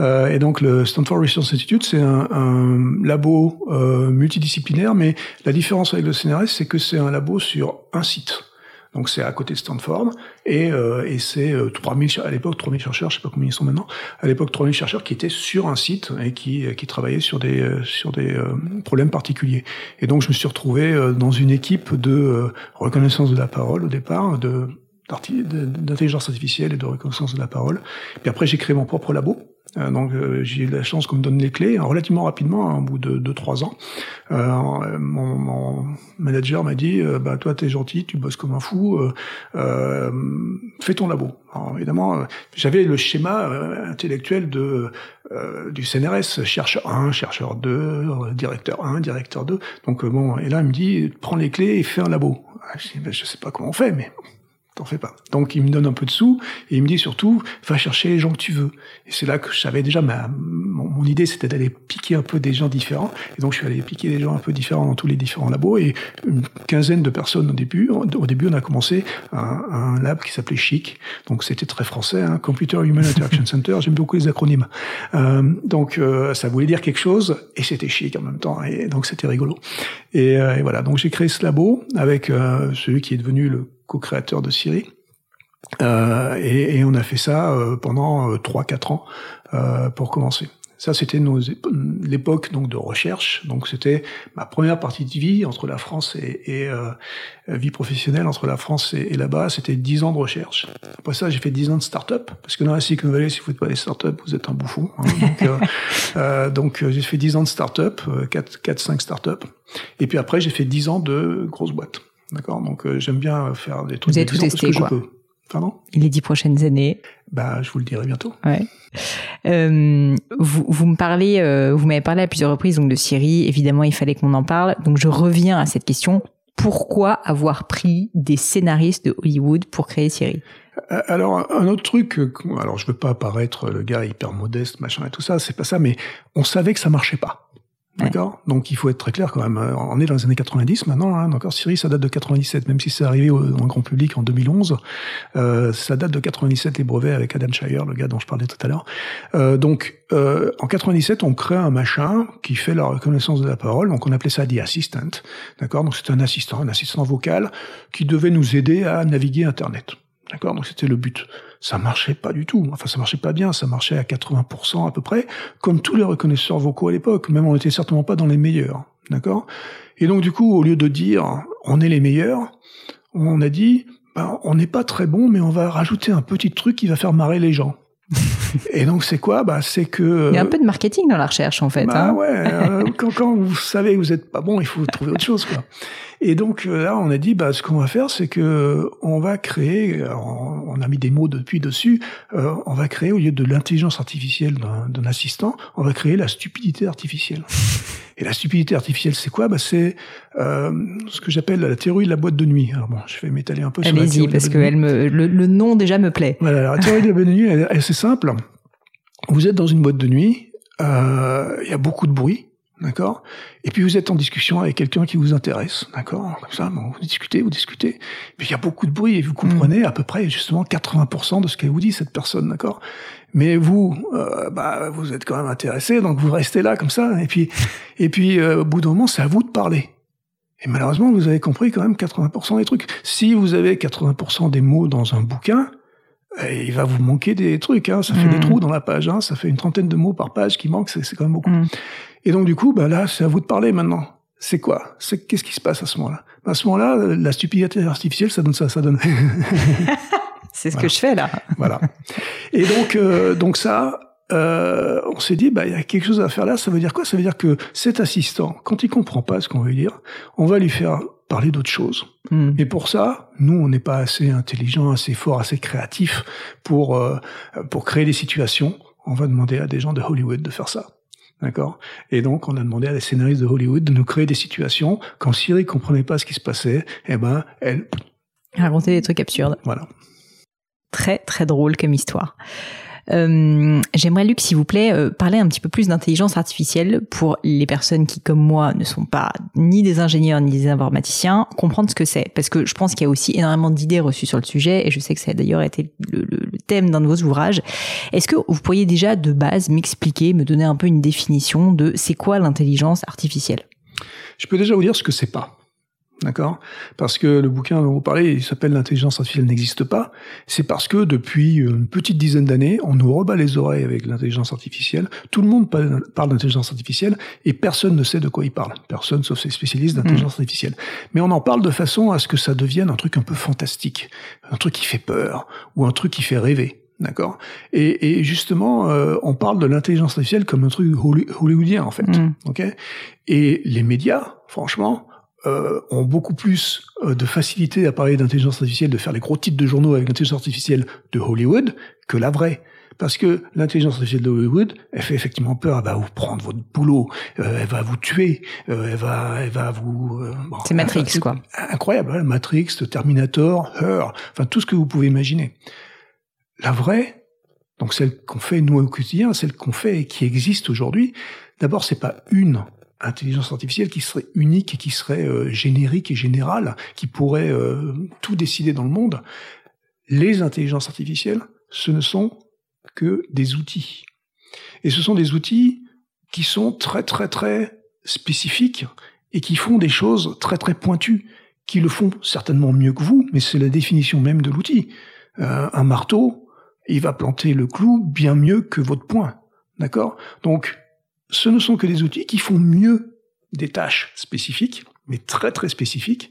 Euh, et donc le Stanford Research Institute, c'est un, un, labo euh, multidisciplinaire, mais la différence avec le CNRS, c'est que c'est un labo sur un site. Donc c'est à côté de Stanford et, euh, et c'est 3000 euh, à l'époque 3000 chercheurs, je sais pas combien ils sont maintenant. À l'époque 3000 chercheurs qui étaient sur un site et qui qui travaillaient sur des euh, sur des problèmes particuliers. Et donc je me suis retrouvé dans une équipe de reconnaissance de la parole au départ de d'intelligence artificielle et de reconnaissance de la parole. Puis après j'ai créé mon propre labo euh, donc euh, j'ai eu la chance qu'on me donne les clés relativement rapidement, hein, au bout de 2-3 ans. Euh, mon, mon, manager m'a dit euh, bah toi t'es gentil, tu bosses comme un fou, euh, fais ton labo. Alors, évidemment, j'avais le schéma intellectuel de du CNRS, chercheur 1, chercheur 2, directeur 1, directeur 2. Donc bon, et là il me dit prends les clés et fais un labo. Ah, je, ben, je sais pas comment on fait, mais t'en fais pas. Donc il me donne un peu de sous et il me dit surtout va chercher les gens que tu veux. Et c'est là que je savais déjà ma mon, idée c'était d'aller piquer un peu des gens différents et donc je suis allé piquer des gens un peu différents dans tous les différents labos et une quinzaine de personnes au début. Au début on a commencé un, un lab qui s'appelait Chic, donc c'était très français, hein, Computer Human Interaction Center. J'aime beaucoup les acronymes. Euh, donc euh, ça voulait dire quelque chose et c'était chic en même temps et donc c'était rigolo. Et, euh, et, voilà donc j'ai créé ce labo avec euh, celui qui est devenu le co-créateur de Siri. Euh, et, et, on a fait ça euh, pendant 3-4 euh, ans euh, pour commencer. Ça, c'était nos l'époque donc de recherche. Donc, c'était ma première partie de vie entre la France et, et euh, vie professionnelle entre la France et, là-bas. C'était 10 ans de recherche. Après ça, j'ai fait 10 ans de start-up parce que dans la Silicon Valley, si vous faites pas des start-up, vous êtes un bouffon. Hein. donc, euh, donc j'ai fait 10 ans de start-up, 4, 4, 5 start-up. Et puis après, j'ai fait 10 ans de grosses boîtes. D'accord Donc euh, j'aime bien faire des trucs Vous avez tout testé, quoi. Pardon? Les dix prochaines années Bah, je vous le dirai bientôt. Ouais. Euh, vous, vous me parlez, euh, vous m'avez parlé à plusieurs reprises donc de Siri. Évidemment, il fallait qu'on en parle. Donc, je reviens à cette question. Pourquoi avoir pris des scénaristes de Hollywood pour créer Siri? Euh, Alors, un autre truc, alors je veux pas apparaître le gars hyper modeste, machin et tout ça, c'est pas ça, mais on savait que ça marchait pas. D'accord Donc il faut être très clair quand même. Euh, On est dans les années 90 maintenant. Hein, Encore Siri, ça date de 97, même si c'est arrivé au, dans le grand public en 2011. Euh, ça date de 97 les brevets avec Adam Shire, le gars dont je parlais tout à l'heure. Euh, donc euh, en 97, on crée un machin qui fait la reconnaissance de la parole. Donc on appelait ça The Assistant. D'accord? Donc c'est un assistant, un assistant vocal qui devait nous aider à naviguer Internet. D'accord Donc c'était le but. Ça marchait pas du tout. Enfin, ça marchait pas bien. Ça marchait à 80% à peu près, comme tous les reconnaisseurs vocaux à l'époque. Même on n'était certainement pas dans les meilleurs. D'accord? Et donc du coup, au lieu de dire on est les meilleurs, on a dit ben, on n'est pas très bon, mais on va rajouter un petit truc qui va faire marrer les gens. Et donc c'est quoi? Bah c'est que Il y a un peu de marketing dans la recherche en fait. bah hein. ouais, euh, quand, quand vous savez que vous êtes pas bon, il faut trouver autre chose quoi. Et donc euh, là, on a dit bah ce qu'on va faire, c'est que on va créer, on a mis des mots depuis dessus, euh, on va créer au lieu de l'intelligence artificielle d'un assistant, on va créer la stupidité artificielle. Et la stupidité artificielle, c'est quoi? Bah c'est euh, ce que j'appelle la théorie de la boîte de nuit. Alors bon, je vais m'étaler un peu sur la Allez-y théorie la parce que elle me, le, le nom déjà me plaît. Voilà, alors, la théorie de la boîte de nuit, elle est assez simple. Vous êtes dans une boîte de nuit, euh, il y a beaucoup de bruit, d'accord? Et puis vous êtes en discussion avec quelqu'un qui vous intéresse, d'accord? Comme ça, bon, vous discutez, vous discutez. Puis il y a beaucoup de bruit et vous comprenez à peu près justement 80% de ce qu'elle vous dit, cette personne, d'accord? Mais vous, euh, bah, vous êtes quand même intéressé, donc vous restez là comme ça. Et puis, et puis euh, au bout d'un moment, c'est à vous de parler. Et malheureusement, vous avez compris quand même 80% des trucs. Si vous avez 80% des mots dans un bouquin, eh, il va vous manquer des trucs. Hein. Ça fait des trous dans la page. Hein. Ça fait une trentaine de mots par page qui manquent. C'est quand même beaucoup. Mm. Et donc du coup, bah là, c'est à vous de parler maintenant. C'est quoi? C'est qu'est-ce qui se passe à ce moment-là? À ce moment-là, la stupidité artificielle, ça donne ça, ça donne. C'est ce Voilà. que je fais là. voilà. Et donc, euh, donc ça, euh, on s'est dit, bah, il y a quelque chose à faire là. Ça veut dire quoi? Ça veut dire que cet assistant, quand il comprend pas ce qu'on veut dire, on va lui faire parler d'autre chose. Mm. Et pour ça, nous, on n'est pas assez intelligent, assez fort, assez créatif pour euh, pour créer des situations. On va demander à des gens de Hollywood de faire ça. D'accord Et donc, on a demandé à des scénaristes de Hollywood de nous créer des situations. Quand Siri comprenait pas ce qui se passait, eh ben, elle, Raconter des trucs absurdes. voilà. Très très drôle comme histoire. Euh, J'aimerais, Luc, s'il vous plaît, euh, parler un petit peu plus d'intelligence artificielle pour les personnes qui, comme moi, ne sont pas ni des ingénieurs ni des informaticiens, comprendre ce que c'est. Parce que je pense qu'il y a aussi énormément d'idées reçues sur le sujet, et je sais que ça a d'ailleurs été le, thème d'un de vos ouvrages. Est-ce que vous pourriez déjà, de base, m'expliquer, me donner un peu une définition de c'est quoi l'intelligence artificielle? Je peux déjà vous dire ce que c'est pas. D'accord? Parce que le bouquin dont vous parlez, il s'appelle L'intelligence artificielle n'existe pas. C'est parce que depuis une petite dizaine d'années, on nous rebat les oreilles avec l'intelligence artificielle. Tout le monde parle d'intelligence artificielle et personne ne sait de quoi il parle. Personne sauf ces spécialistes d'intelligence artificielle. Mais on en parle de façon à ce que ça devienne un truc un peu fantastique, un truc qui fait peur ou un truc qui fait rêver. D'accord? Et, et justement, euh, on parle de l'intelligence artificielle comme un truc holly- hollywoodien en fait. Mm. Ok? Et les médias, franchement, euh, ont beaucoup plus euh, de facilité à parler d'intelligence artificielle, de faire les gros titres de journaux avec l'intelligence artificielle de Hollywood que la vraie. Parce que l'intelligence artificielle de Hollywood, elle fait effectivement peur, elle va vous prendre votre boulot, euh, elle va vous tuer, euh, elle va, elle va vous. bon, C'est Matrix, enfin, quoi. Incroyable, hein, Matrix, Terminator, Her, enfin tout ce que vous pouvez imaginer. La vraie, donc celle qu'on fait nous au quotidien, celle qu'on fait et qui existe aujourd'hui, d'abord c'est pas une intelligence artificielle qui serait unique et qui serait euh, générique et générale, qui pourrait euh, tout décider dans le monde. Les intelligences artificielles, ce ne sont que des outils. Et ce sont des outils qui sont très très très spécifiques et qui font des choses très très pointues, qui le font certainement mieux que vous, mais c'est la définition même de l'outil. Euh, un marteau, il va planter le clou bien mieux que votre poing. D'accord? Donc, ce ne sont que des outils qui font mieux des tâches spécifiques, mais très très spécifiques.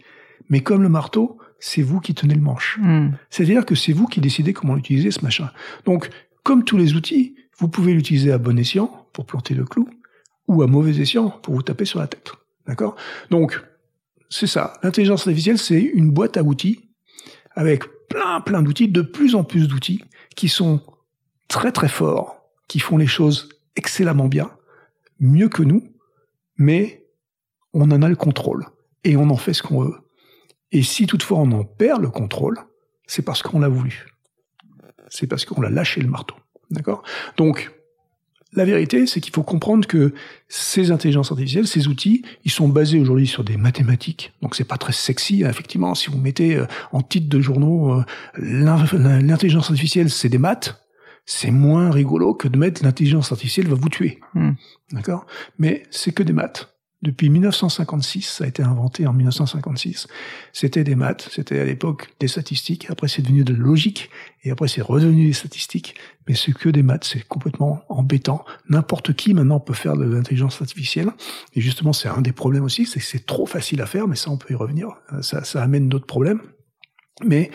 Mais comme le marteau, c'est vous qui tenez le manche. Mm. C'est-à-dire que c'est vous qui décidez comment utiliser ce machin. Donc, comme tous les outils, vous pouvez l'utiliser à bon escient pour planter le clou, ou à mauvais escient pour vous taper sur la tête. D'accord? Donc, c'est ça. L'intelligence artificielle, c'est une boîte à outils avec plein, plein d'outils, de plus en plus d'outils qui sont très, très forts, qui font les choses excellemment bien, mieux que nous, mais on en a le contrôle et on en fait ce qu'on veut. Et si toutefois on en perd le contrôle, c'est parce qu'on l'a voulu. C'est parce qu'on l'a lâché le marteau. D'accord? Donc, la vérité, c'est qu'il faut comprendre que ces intelligences artificielles, ces outils, ils sont basés aujourd'hui sur des mathématiques. Donc c'est pas très sexy, hein, effectivement. Si vous mettez euh, en titre de journaux euh, l'intelligence artificielle, c'est des maths, c'est moins rigolo que de mettre l'intelligence artificielle va vous tuer. Hmm. D'accord? Mais c'est que des maths. Depuis 1956, ça a été inventé en 1956. C'était des maths, c'était à l'époque des statistiques. Après, c'est devenu de la logique, et après, c'est redevenu des statistiques. Mais c'est que des maths, c'est complètement embêtant. N'importe qui maintenant peut faire de l'intelligence artificielle. Et justement, c'est un des problèmes aussi, c'est que c'est trop facile à faire, mais ça, on peut y revenir. Ça, ça amène d'autres problèmes. Mais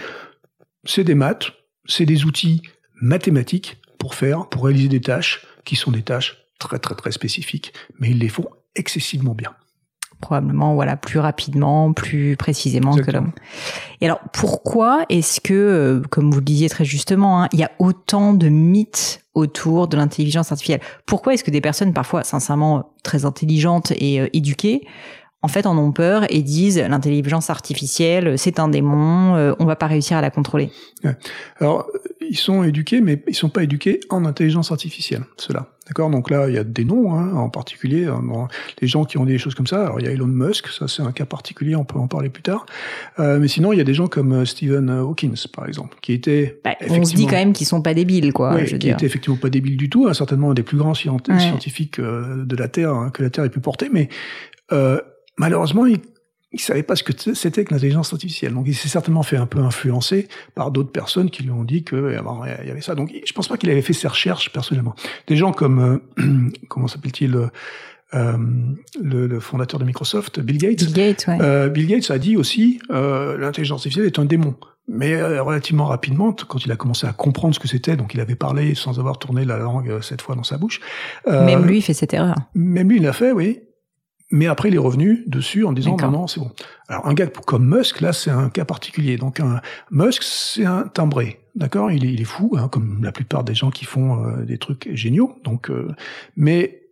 c'est des maths, c'est des outils mathématiques pour faire, pour réaliser des tâches qui sont des tâches très très très spécifiques, mais ils les font excessivement bien. Probablement, voilà, plus rapidement, plus précisément que l'homme. Et alors, pourquoi est-ce que, euh, comme vous le disiez très justement, hein, il y a autant de mythes autour de l'intelligence artificielle? Pourquoi est-ce que des personnes, parfois sincèrement très intelligentes et euh, éduquées, en fait, en ont peur et disent l'intelligence artificielle, c'est un démon, euh, on va pas réussir à la contrôler. Alors, ils sont éduqués, mais ils sont pas éduqués en intelligence artificielle, cela. D'accord? Donc là, il y a des noms, hein, en particulier, hein, les gens qui ont des choses comme ça. Alors, il y a Elon Musk, ça c'est un cas particulier, on peut en parler plus tard. Euh, mais sinon, il y a des gens comme euh, Stephen Hawking, par exemple, qui était... Bah, on se dit quand même qu'ils sont pas débiles, quoi. Oui, qui était effectivement pas débile du tout, hein, certainement un des plus grands scientifiques de la Terre hein, que la Terre ait pu porter, mais euh, malheureusement, il il savait pas ce que c'était que l'intelligence artificielle. Donc il s'est certainement fait un peu influencer par d'autres personnes qui lui ont dit qu'il y avait ça. Donc je pense pas qu'il avait fait ses recherches personnellement. Des gens comme euh, comment s'appelle-t-il euh, le, le, fondateur de Microsoft, Bill Gates. Bill Gates, ouais. euh, Bill Gates a dit aussi euh, l'intelligence artificielle est un démon. Mais euh, relativement rapidement, quand il a commencé à comprendre ce que c'était, donc il avait parlé sans avoir tourné la langue euh, cette fois dans sa bouche. même lui fait cette erreur. Même lui il l'a fait, oui. Mais après, il est revenu dessus en disant non, non, c'est bon. Alors un gars comme Musk, là, c'est un cas particulier. Donc un Musk, c'est un timbré, d'accord? Il est, il est fou, hein, comme la plupart des gens qui font euh, des trucs géniaux. Donc, euh, mais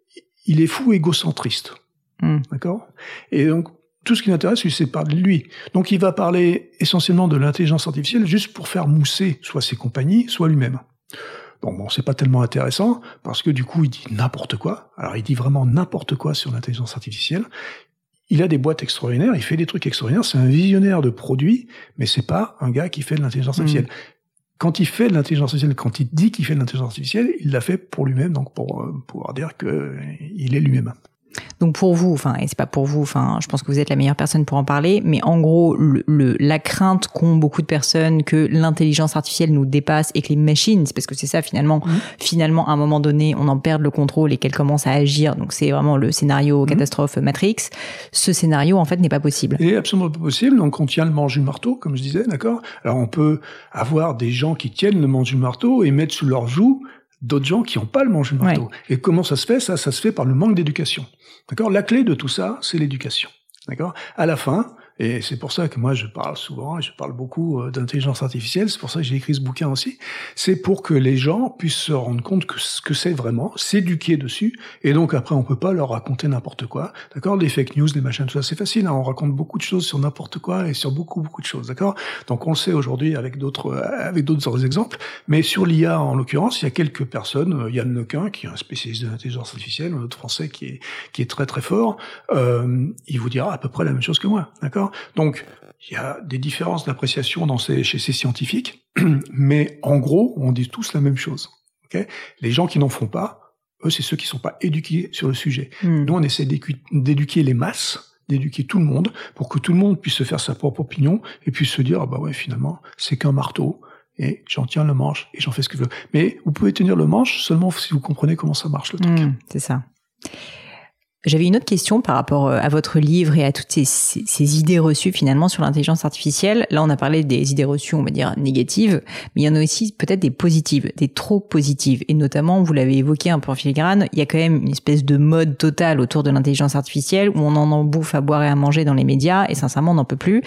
il est fou égocentriste, hmm. d'accord? Et donc tout ce qui l'intéresse, c'est de parler de lui. Donc il va parler essentiellement de l'intelligence artificielle juste pour faire mousser soit ses compagnies, soit lui-même. Bon, bon, c'est pas tellement intéressant parce que du coup, il dit n'importe quoi. Alors, il dit vraiment n'importe quoi sur l'intelligence artificielle. Il a des boîtes extraordinaires, il fait des trucs extraordinaires. C'est un visionnaire de produits, mais c'est pas un gars qui fait de l'intelligence hmm. artificielle. Quand il fait de l'intelligence artificielle, quand il dit qu'il fait de l'intelligence artificielle, il l'a fait pour lui-même, donc pour euh, pouvoir dire que il est lui-même. Donc pour vous, enfin, et c'est pas pour vous, enfin, je pense que vous êtes la meilleure personne pour en parler, mais en gros, le, la crainte qu'ont beaucoup de personnes que l'intelligence artificielle nous dépasse et que les machines, c'est parce que c'est ça finalement, mmh. finalement, à un moment donné, on en perd le contrôle et qu'elles commencent à agir. Donc c'est vraiment le scénario mmh. catastrophe Matrix. Ce scénario, en fait, n'est pas possible. Il est absolument pas possible. Donc on tient le manche du marteau, comme je disais, d'accord? Alors on peut avoir des gens qui tiennent le manche du marteau et mettre sous leur joue d'autres gens qui n'ont pas le manche du marteau. Et comment ça se fait? Ça, ça se fait par le manque d'éducation. D'accord? La clé de tout ça, c'est l'éducation. D'accord? À la fin, et c'est pour ça que moi je parle souvent et je parle beaucoup euh, d'intelligence artificielle, c'est pour ça que j'ai écrit ce bouquin aussi, c'est pour que les gens puissent se rendre compte que ce que c'est vraiment, s'éduquer dessus, et donc après on peut pas leur raconter n'importe quoi, d'accord? Les fake news, les machins, tout ça, c'est facile, hein, on raconte beaucoup de choses sur n'importe quoi et sur beaucoup beaucoup de choses, d'accord? Donc on le sait aujourd'hui avec d'autres euh, avec d'autres exemples, mais sur l'IA en l'occurrence, il y a quelques personnes, euh, Yann Lequin qui est un spécialiste de l'intelligence artificielle, un autre français qui est qui est très très fort, euh, il vous dira à peu près la même chose que moi, d'accord? Donc, il y a des différences d'appréciation dans ces, chez ces scientifiques, mais en gros, on dit tous la même chose. les gens qui n'en font pas, eux, c'est ceux qui ne sont pas éduqués sur le sujet. Hmm. Nous, on essaie d'éduquer les masses, d'éduquer tout le monde, pour que tout le monde puisse se faire sa propre opinion et puisse se dire, ah bah ouais, finalement, c'est qu'un marteau, et j'en tiens le manche et j'en fais ce que je veux. Mais vous pouvez tenir le manche seulement si vous comprenez comment ça marche le truc. Hmm, c'est ça. J'avais une autre question par rapport euh, à votre livre et à toutes ces, idées reçues finalement sur l'intelligence artificielle. Là, on a parlé des idées reçues, on va dire négatives, mais il y en a aussi peut-être des positives, des trop positives. Et notamment, vous l'avez évoqué un peu en filigrane, il y a quand même une espèce de mode total autour de l'intelligence artificielle où on en bouffe à boire et à manger dans les médias et sincèrement, on n'en peut plus.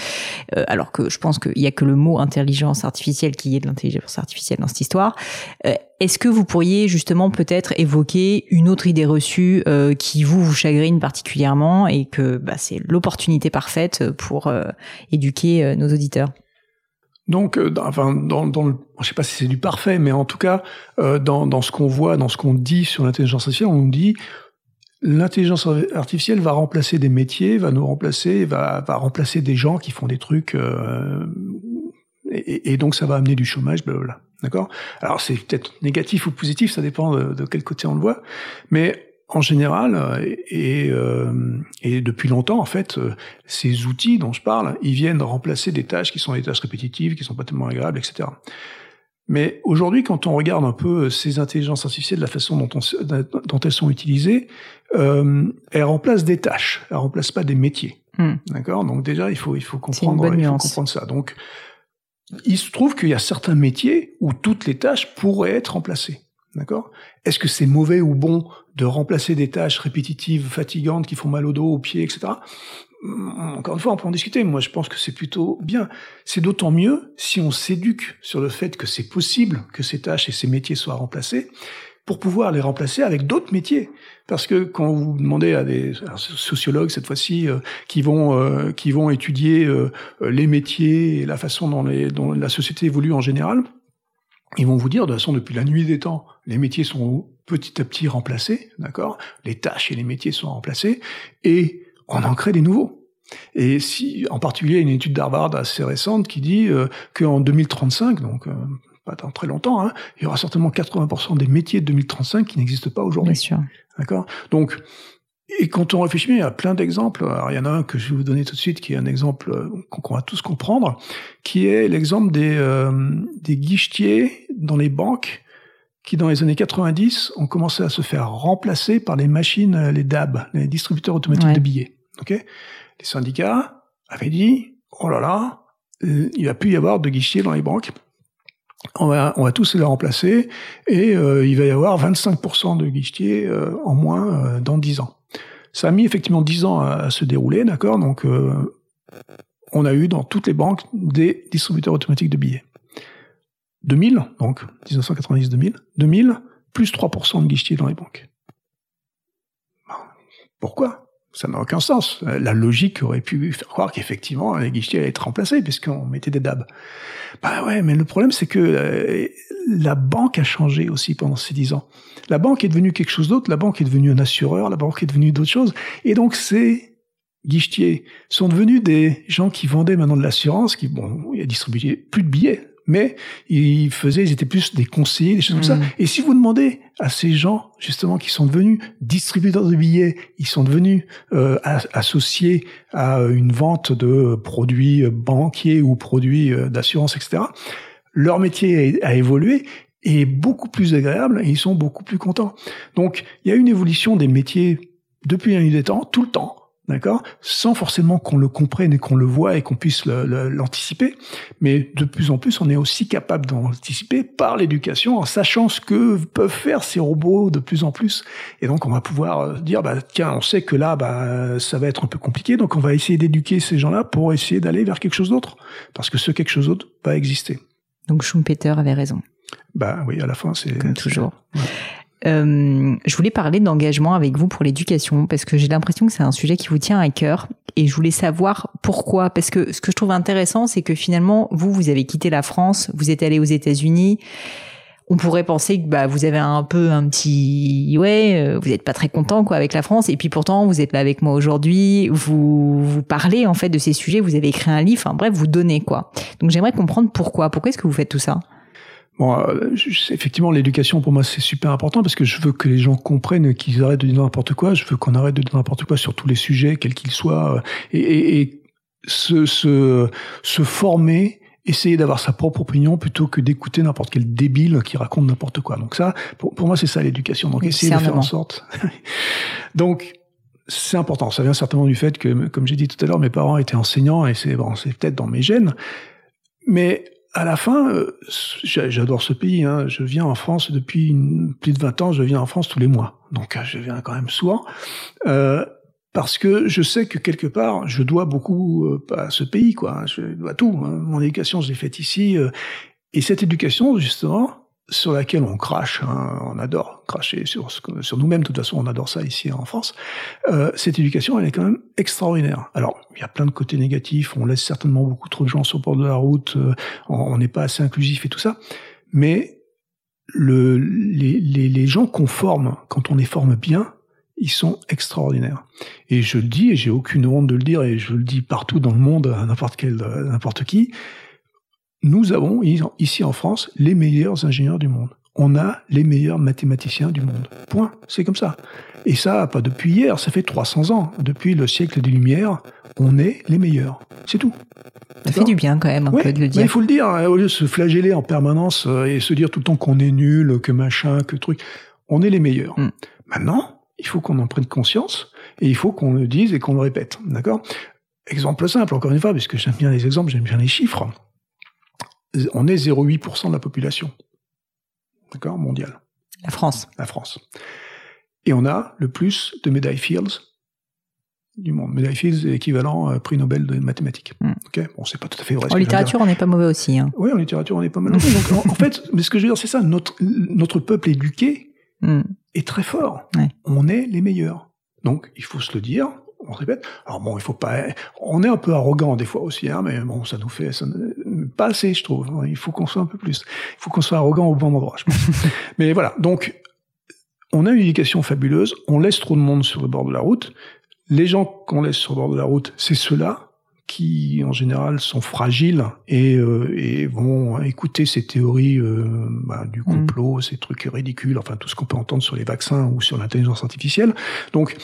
Euh, alors que je pense qu'il y a que le mot intelligence artificielle qui est de l'intelligence artificielle dans cette histoire. Euh, est-ce que vous pourriez justement peut-être évoquer une autre idée reçue euh, qui vous vous chagrine particulièrement et que bah, c'est l'opportunité parfaite pour euh, éduquer euh, nos auditeurs? Donc, enfin, dans, dans le, je sais pas si c'est du parfait, mais en tout cas, dans, dans ce qu'on voit, dans ce qu'on dit sur l'intelligence artificielle, on nous dit l'intelligence artificielle va remplacer des métiers, va nous remplacer, va remplacer des gens qui font des trucs, et, et, donc ça va amener du chômage, blablabla. D'accord? Alors c'est peut-être négatif ou positif, ça dépend de, quel côté on le voit, mais en général, euh, et, euh, et, depuis longtemps, en fait, euh, ces outils dont je parle, ils viennent remplacer des tâches qui sont des tâches répétitives, qui sont pas tellement agréables, etc. Mais aujourd'hui, quand on regarde un peu ces intelligences artificielles, la façon dont, on, dont elles sont utilisées, euh, elles remplacent des tâches, elles remplacent pas des métiers. Hmm. D'accord? Donc déjà, il faut il faut comprendre il faut comprendre ça. Donc il se trouve qu'il y a certains métiers où toutes les tâches pourraient être remplacées. D'accord? Est-ce que c'est mauvais ou bon de remplacer des tâches répétitives, fatigantes, qui font mal au dos, aux pieds, etc. Encore une fois, on peut en discuter. Moi, je pense que c'est plutôt bien. C'est d'autant mieux si on s'éduque sur le fait que c'est possible que ces tâches et ces métiers soient remplacés pour pouvoir les remplacer avec d'autres métiers. Parce que quand vous demandez à des sociologues cette fois-ci euh, qui vont euh, qui vont étudier euh, les métiers et la façon dont, les, dont la société évolue en général, ils vont vous dire de toute façon depuis la nuit des temps, les métiers sont petit à petit remplacés, d'accord? Les tâches et les métiers sont remplacés et on en crée des nouveaux. Et si, en particulier, une étude d'Harvard assez récente qui dit qu'en 2035, donc pas dans très longtemps, hein, il y aura certainement 80% des métiers de 2035 qui n'existent pas aujourd'hui. Bien sûr. D'accord? Donc, et quand on réfléchit, il y a plein d'exemples. Alors, il y en a un que je vais vous donner tout de suite, qui est un exemple euh, qu'on va tous comprendre, qui est l'exemple des, euh, des guichetiers dans les banques qui, dans les années 90, ont commencé à se faire remplacer par les machines, euh, les DAB, les distributeurs automatiques de billets. Ok? Les syndicats avaient dit, oh là là, il va plus y avoir de guichetiers dans les banques on va, tous les remplacer et euh, il va y avoir 25% de guichetiers euh, en moins euh, dans 10 ans. Ça a mis effectivement 10 ans à, se dérouler, d'accord? Donc, on a eu dans toutes les banques des distributeurs automatiques de billets. 2000, donc 1990-2000, 2000, plus 3% de guichetiers dans les banques. Pourquoi? Ça n'a aucun sens. La logique aurait pu faire croire qu'effectivement les guichetiers allaient être remplacés puisqu'on mettait des DAB. Bah ouais, mais le problème c'est que euh, la banque a changé aussi pendant ces dix ans. La banque est devenue quelque chose d'autre. La banque est devenue un assureur. La banque est devenue d'autres choses. Et donc ces guichetiers sont devenus des gens qui vendaient maintenant de l'assurance, qui bon, distribué plus de billets mais ils faisaient, ils étaient plus des conseillers, des choses comme ça. Mmh. Et si vous demandez à ces gens, justement, qui sont devenus distributeurs de billets, ils sont devenus euh, associés à une vente de produits banquiers ou produits euh, d'assurance, etc., leur métier a, a évolué et est beaucoup plus agréable et ils sont beaucoup plus contents. Donc, il y a une évolution des métiers depuis nuit des temps, tout le temps d'accord? Sans forcément qu'on le comprenne et qu'on le voit et qu'on puisse l'anticiper. Mais de plus en plus, on est aussi capable d'anticiper par l'éducation, en sachant ce que peuvent faire ces robots de plus en plus. Et donc, on va pouvoir euh, dire, bah, tiens, on sait que là, bah, ça va être un peu compliqué, donc on va essayer d'éduquer ces gens-là pour essayer d'aller vers quelque chose d'autre. Parce que ce quelque chose d'autre va exister. Donc Schumpeter avait raison. Bah oui, à la fin, c'est... Comme toujours. Euh, je voulais parler d'engagement avec vous pour l'éducation parce que j'ai l'impression que c'est un sujet qui vous tient à cœur et je voulais savoir pourquoi. Parce que ce que je trouve intéressant, c'est que finalement, vous, vous avez quitté la France, vous êtes allé aux États-Unis. On pourrait penser que bah vous avez un peu un petit ouais, euh, vous n'êtes pas très content quoi avec la France et puis pourtant vous êtes là avec moi aujourd'hui, vous vous parlez en fait de ces sujets, vous avez écrit un livre, enfin bref, vous donnez quoi. Donc j'aimerais comprendre pourquoi, pourquoi est-ce que vous faites tout ça? Bon, euh, effectivement, l'éducation pour moi c'est super important parce que je veux que les gens comprennent qu'ils arrêtent de dire n'importe quoi. Je veux qu'on arrête de dire n'importe quoi sur tous les sujets, quels qu'ils soient, euh, et, et, et se, se, se former essayer d'avoir sa propre opinion plutôt que d'écouter n'importe quel débile qui raconte n'importe quoi. Donc ça, pour, pour moi, c'est ça l'éducation. Donc essayer de faire en sorte. Donc c'est important. Ça vient certainement du fait que, comme j'ai dit tout à l'heure, mes parents étaient enseignants et c'est bon, c'est peut-être dans mes gènes. Mais à la fin, euh, j'adore ce pays. Hein. Je viens en France depuis plus de 20 ans. Je viens en France tous les mois, donc je viens quand même souvent. Euh, parce que je sais que quelque part, je dois beaucoup euh, à ce pays, quoi. Je dois tout. Hein. Mon éducation, je l'ai faite ici. Euh, et cette éducation, justement, sur laquelle on crache, hein, on adore cracher sur, sur nous-mêmes, de toute façon on adore ça ici en France, euh, cette éducation elle est quand même extraordinaire. Alors il y a plein de côtés négatifs, on laisse certainement beaucoup trop de gens sur le bord de la route, euh, on n'est pas assez inclusif et tout ça, mais le, les, les, les gens qu'on forme, quand on les forme bien, ils sont extraordinaires. Et je le dis, et j'ai aucune honte de le dire, et je le dis partout dans le monde, à n'importe quel, n'importe qui, nous avons ici en France les meilleurs ingénieurs du monde. On a les meilleurs mathématiciens du monde. Point. C'est comme ça. Et ça, pas depuis hier, ça fait 300 ans. Depuis le siècle des Lumières, on est les meilleurs. C'est tout. Ça fait du bien quand même un peu de le dire. il faut le dire, hein, au lieu de se flageller en permanence euh, et se dire tout le temps qu'on est nul, que machin, que truc. On est les meilleurs. Mm. Maintenant, il faut qu'on en prenne conscience et il faut qu'on le dise et qu'on le répète. D'accord? Exemple simple, encore une fois, puisque j'aime bien les exemples, j'aime bien les chiffres on est 0,8% de la population. D'accord? Mondiale. La France. La France. Et on a le plus de médailles Fields du monde. Médailles Fields est équivalent à prix Nobel de mathématiques. Hmm. Ok? Bon, c'est pas tout à fait vrai. En littérature, on n'est pas mauvais aussi. Hein. Oui, en littérature, on n'est pas mal. Donc, en, fait, mais ce que je veux dire, c'est ça. Notre, notre peuple éduqué hmm. est très fort. On est les meilleurs. Donc, il faut se le dire on répète. Alors bon, il faut pas. On est un peu arrogant des fois aussi, hein, mais bon, ça nous fait ça, pas assez, je trouve. Il faut qu'on soit un peu plus. Il faut qu'on soit arrogant au bon endroit. Je pense. mais voilà. Donc, on a une éducation fabuleuse. On laisse trop de monde sur le bord de la route. Les gens qu'on laisse sur le bord de la route, c'est ceux-là qui, en général, sont fragiles et, euh, et vont écouter ces théories euh, bah, du mm. complot, ces trucs ridicules, enfin tout ce qu'on peut entendre sur les vaccins ou sur l'intelligence artificielle. Donc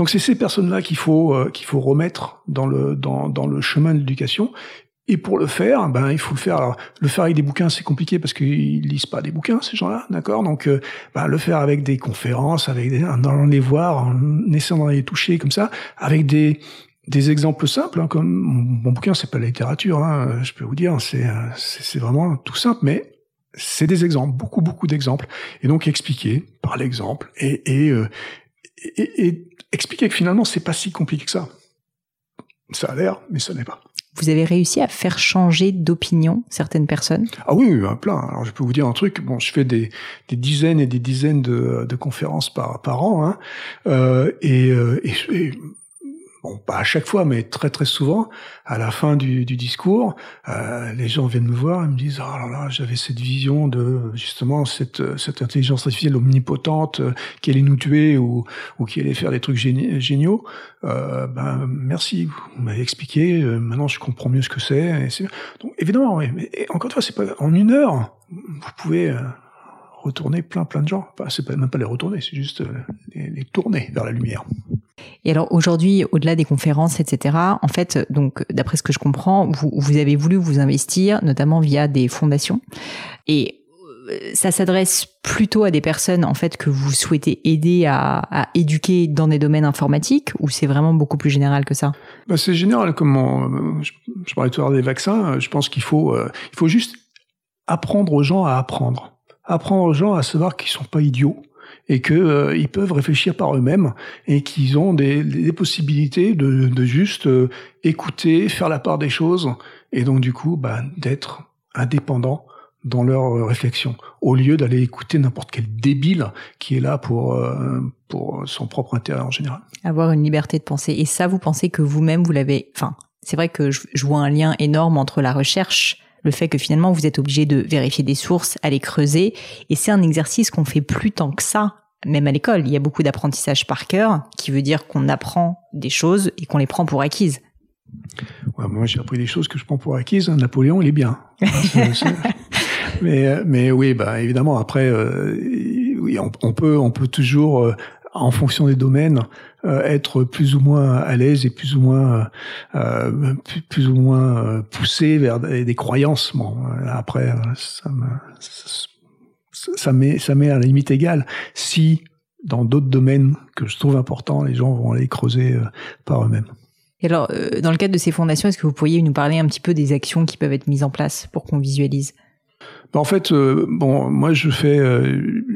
donc c'est ces personnes-là qu'il faut euh, qu'il faut remettre dans le dans, dans le chemin de l'éducation. Et pour le faire, ben il faut le faire. Alors, le faire avec des bouquins, c'est compliqué parce qu'ils lisent pas des bouquins ces gens-là, d'accord? Donc, euh, ben, le faire avec des conférences, avec des, en allant les voir, en essayant de les toucher comme ça, avec des des exemples simples, hein, comme mon, bouquin, c'est pas la littérature, hein, je peux vous dire, c'est c'est vraiment tout simple, mais c'est des exemples, beaucoup beaucoup d'exemples, et donc expliquer par l'exemple et et, euh, et, et expliquer que finalement, c'est pas si compliqué que ça. Ça a l'air, mais ça n'est pas. Vous avez réussi à faire changer d'opinion certaines personnes? Ah oui, oui, plein. Alors je peux vous dire un truc. Bon, je fais des, des dizaines et des dizaines de, de conférences par, par an, hein, euh, et, euh, et, et, bon, pas à chaque fois, mais très très souvent, à la fin du, discours, euh, les gens viennent me voir et me disent oh là là, j'avais cette vision de justement cette intelligence artificielle omnipotente euh, qui allait nous tuer ou qui allait faire des trucs géniaux. Euh, ben merci, vous m'avez expliqué. Maintenant, je comprends mieux ce que c'est. Donc évidemment, oui, mais encore une fois, c'est pas en une heure, vous pouvez retourner plein plein de gens. c'est pas même pas les retourner, c'est juste les, les tourner vers la lumière. Et alors aujourd'hui, au-delà des conférences, etc., en fait, donc d'après ce que je comprends, vous, vous avez voulu vous investir, notamment via des fondations. Et euh, ça s'adresse plutôt à des personnes en fait que vous souhaitez aider à, à éduquer dans des domaines informatiques ou c'est vraiment beaucoup plus général que ça? Bah C'est général. Comme je, je, parlais tout à l'heure des vaccins, je pense qu'il faut, euh, il faut juste apprendre aux gens à apprendre, apprendre aux gens à savoir qu'ils sont pas idiots et que euh, peuvent réfléchir par eux-mêmes et qu'ils ont des, possibilités de, juste euh, écouter, faire la part des choses et donc du coup bah, d'être indépendants dans leur euh, réflexion au lieu d'aller écouter n'importe quel débile qui est là pour pour son propre intérêt en général. Avoir une liberté de penser et ça vous pensez que vous-même vous l'avez enfin c'est vrai que je vois un lien énorme entre la recherche le fait que finalement vous êtes obligé de vérifier des sources, aller creuser, et c'est un exercice qu'on fait plus tant que ça, même à l'école. Il y a beaucoup d'apprentissage par cœur, qui veut dire qu'on apprend des choses et qu'on les prend pour acquises. Ouais, moi, j'ai appris des choses que je prends pour acquises. Napoléon, il est bien. mais, euh, mais oui, bah évidemment. Après, euh, oui, on, on, peut, on peut toujours euh, en fonction des domaines, être plus ou moins à l'aise et plus ou moins euh, plus, plus, ou moins euh, poussé vers des, croyances. Bon, après, ça me ça met ça met à la limite égale si dans d'autres domaines que je trouve importants, les gens vont aller creuser par eux-mêmes. Et alors, dans le cadre de ces fondations, est-ce que vous pourriez nous parler un petit peu des actions qui peuvent être mises en place pour qu'on visualise? Bah, En fait, bon, moi je fais,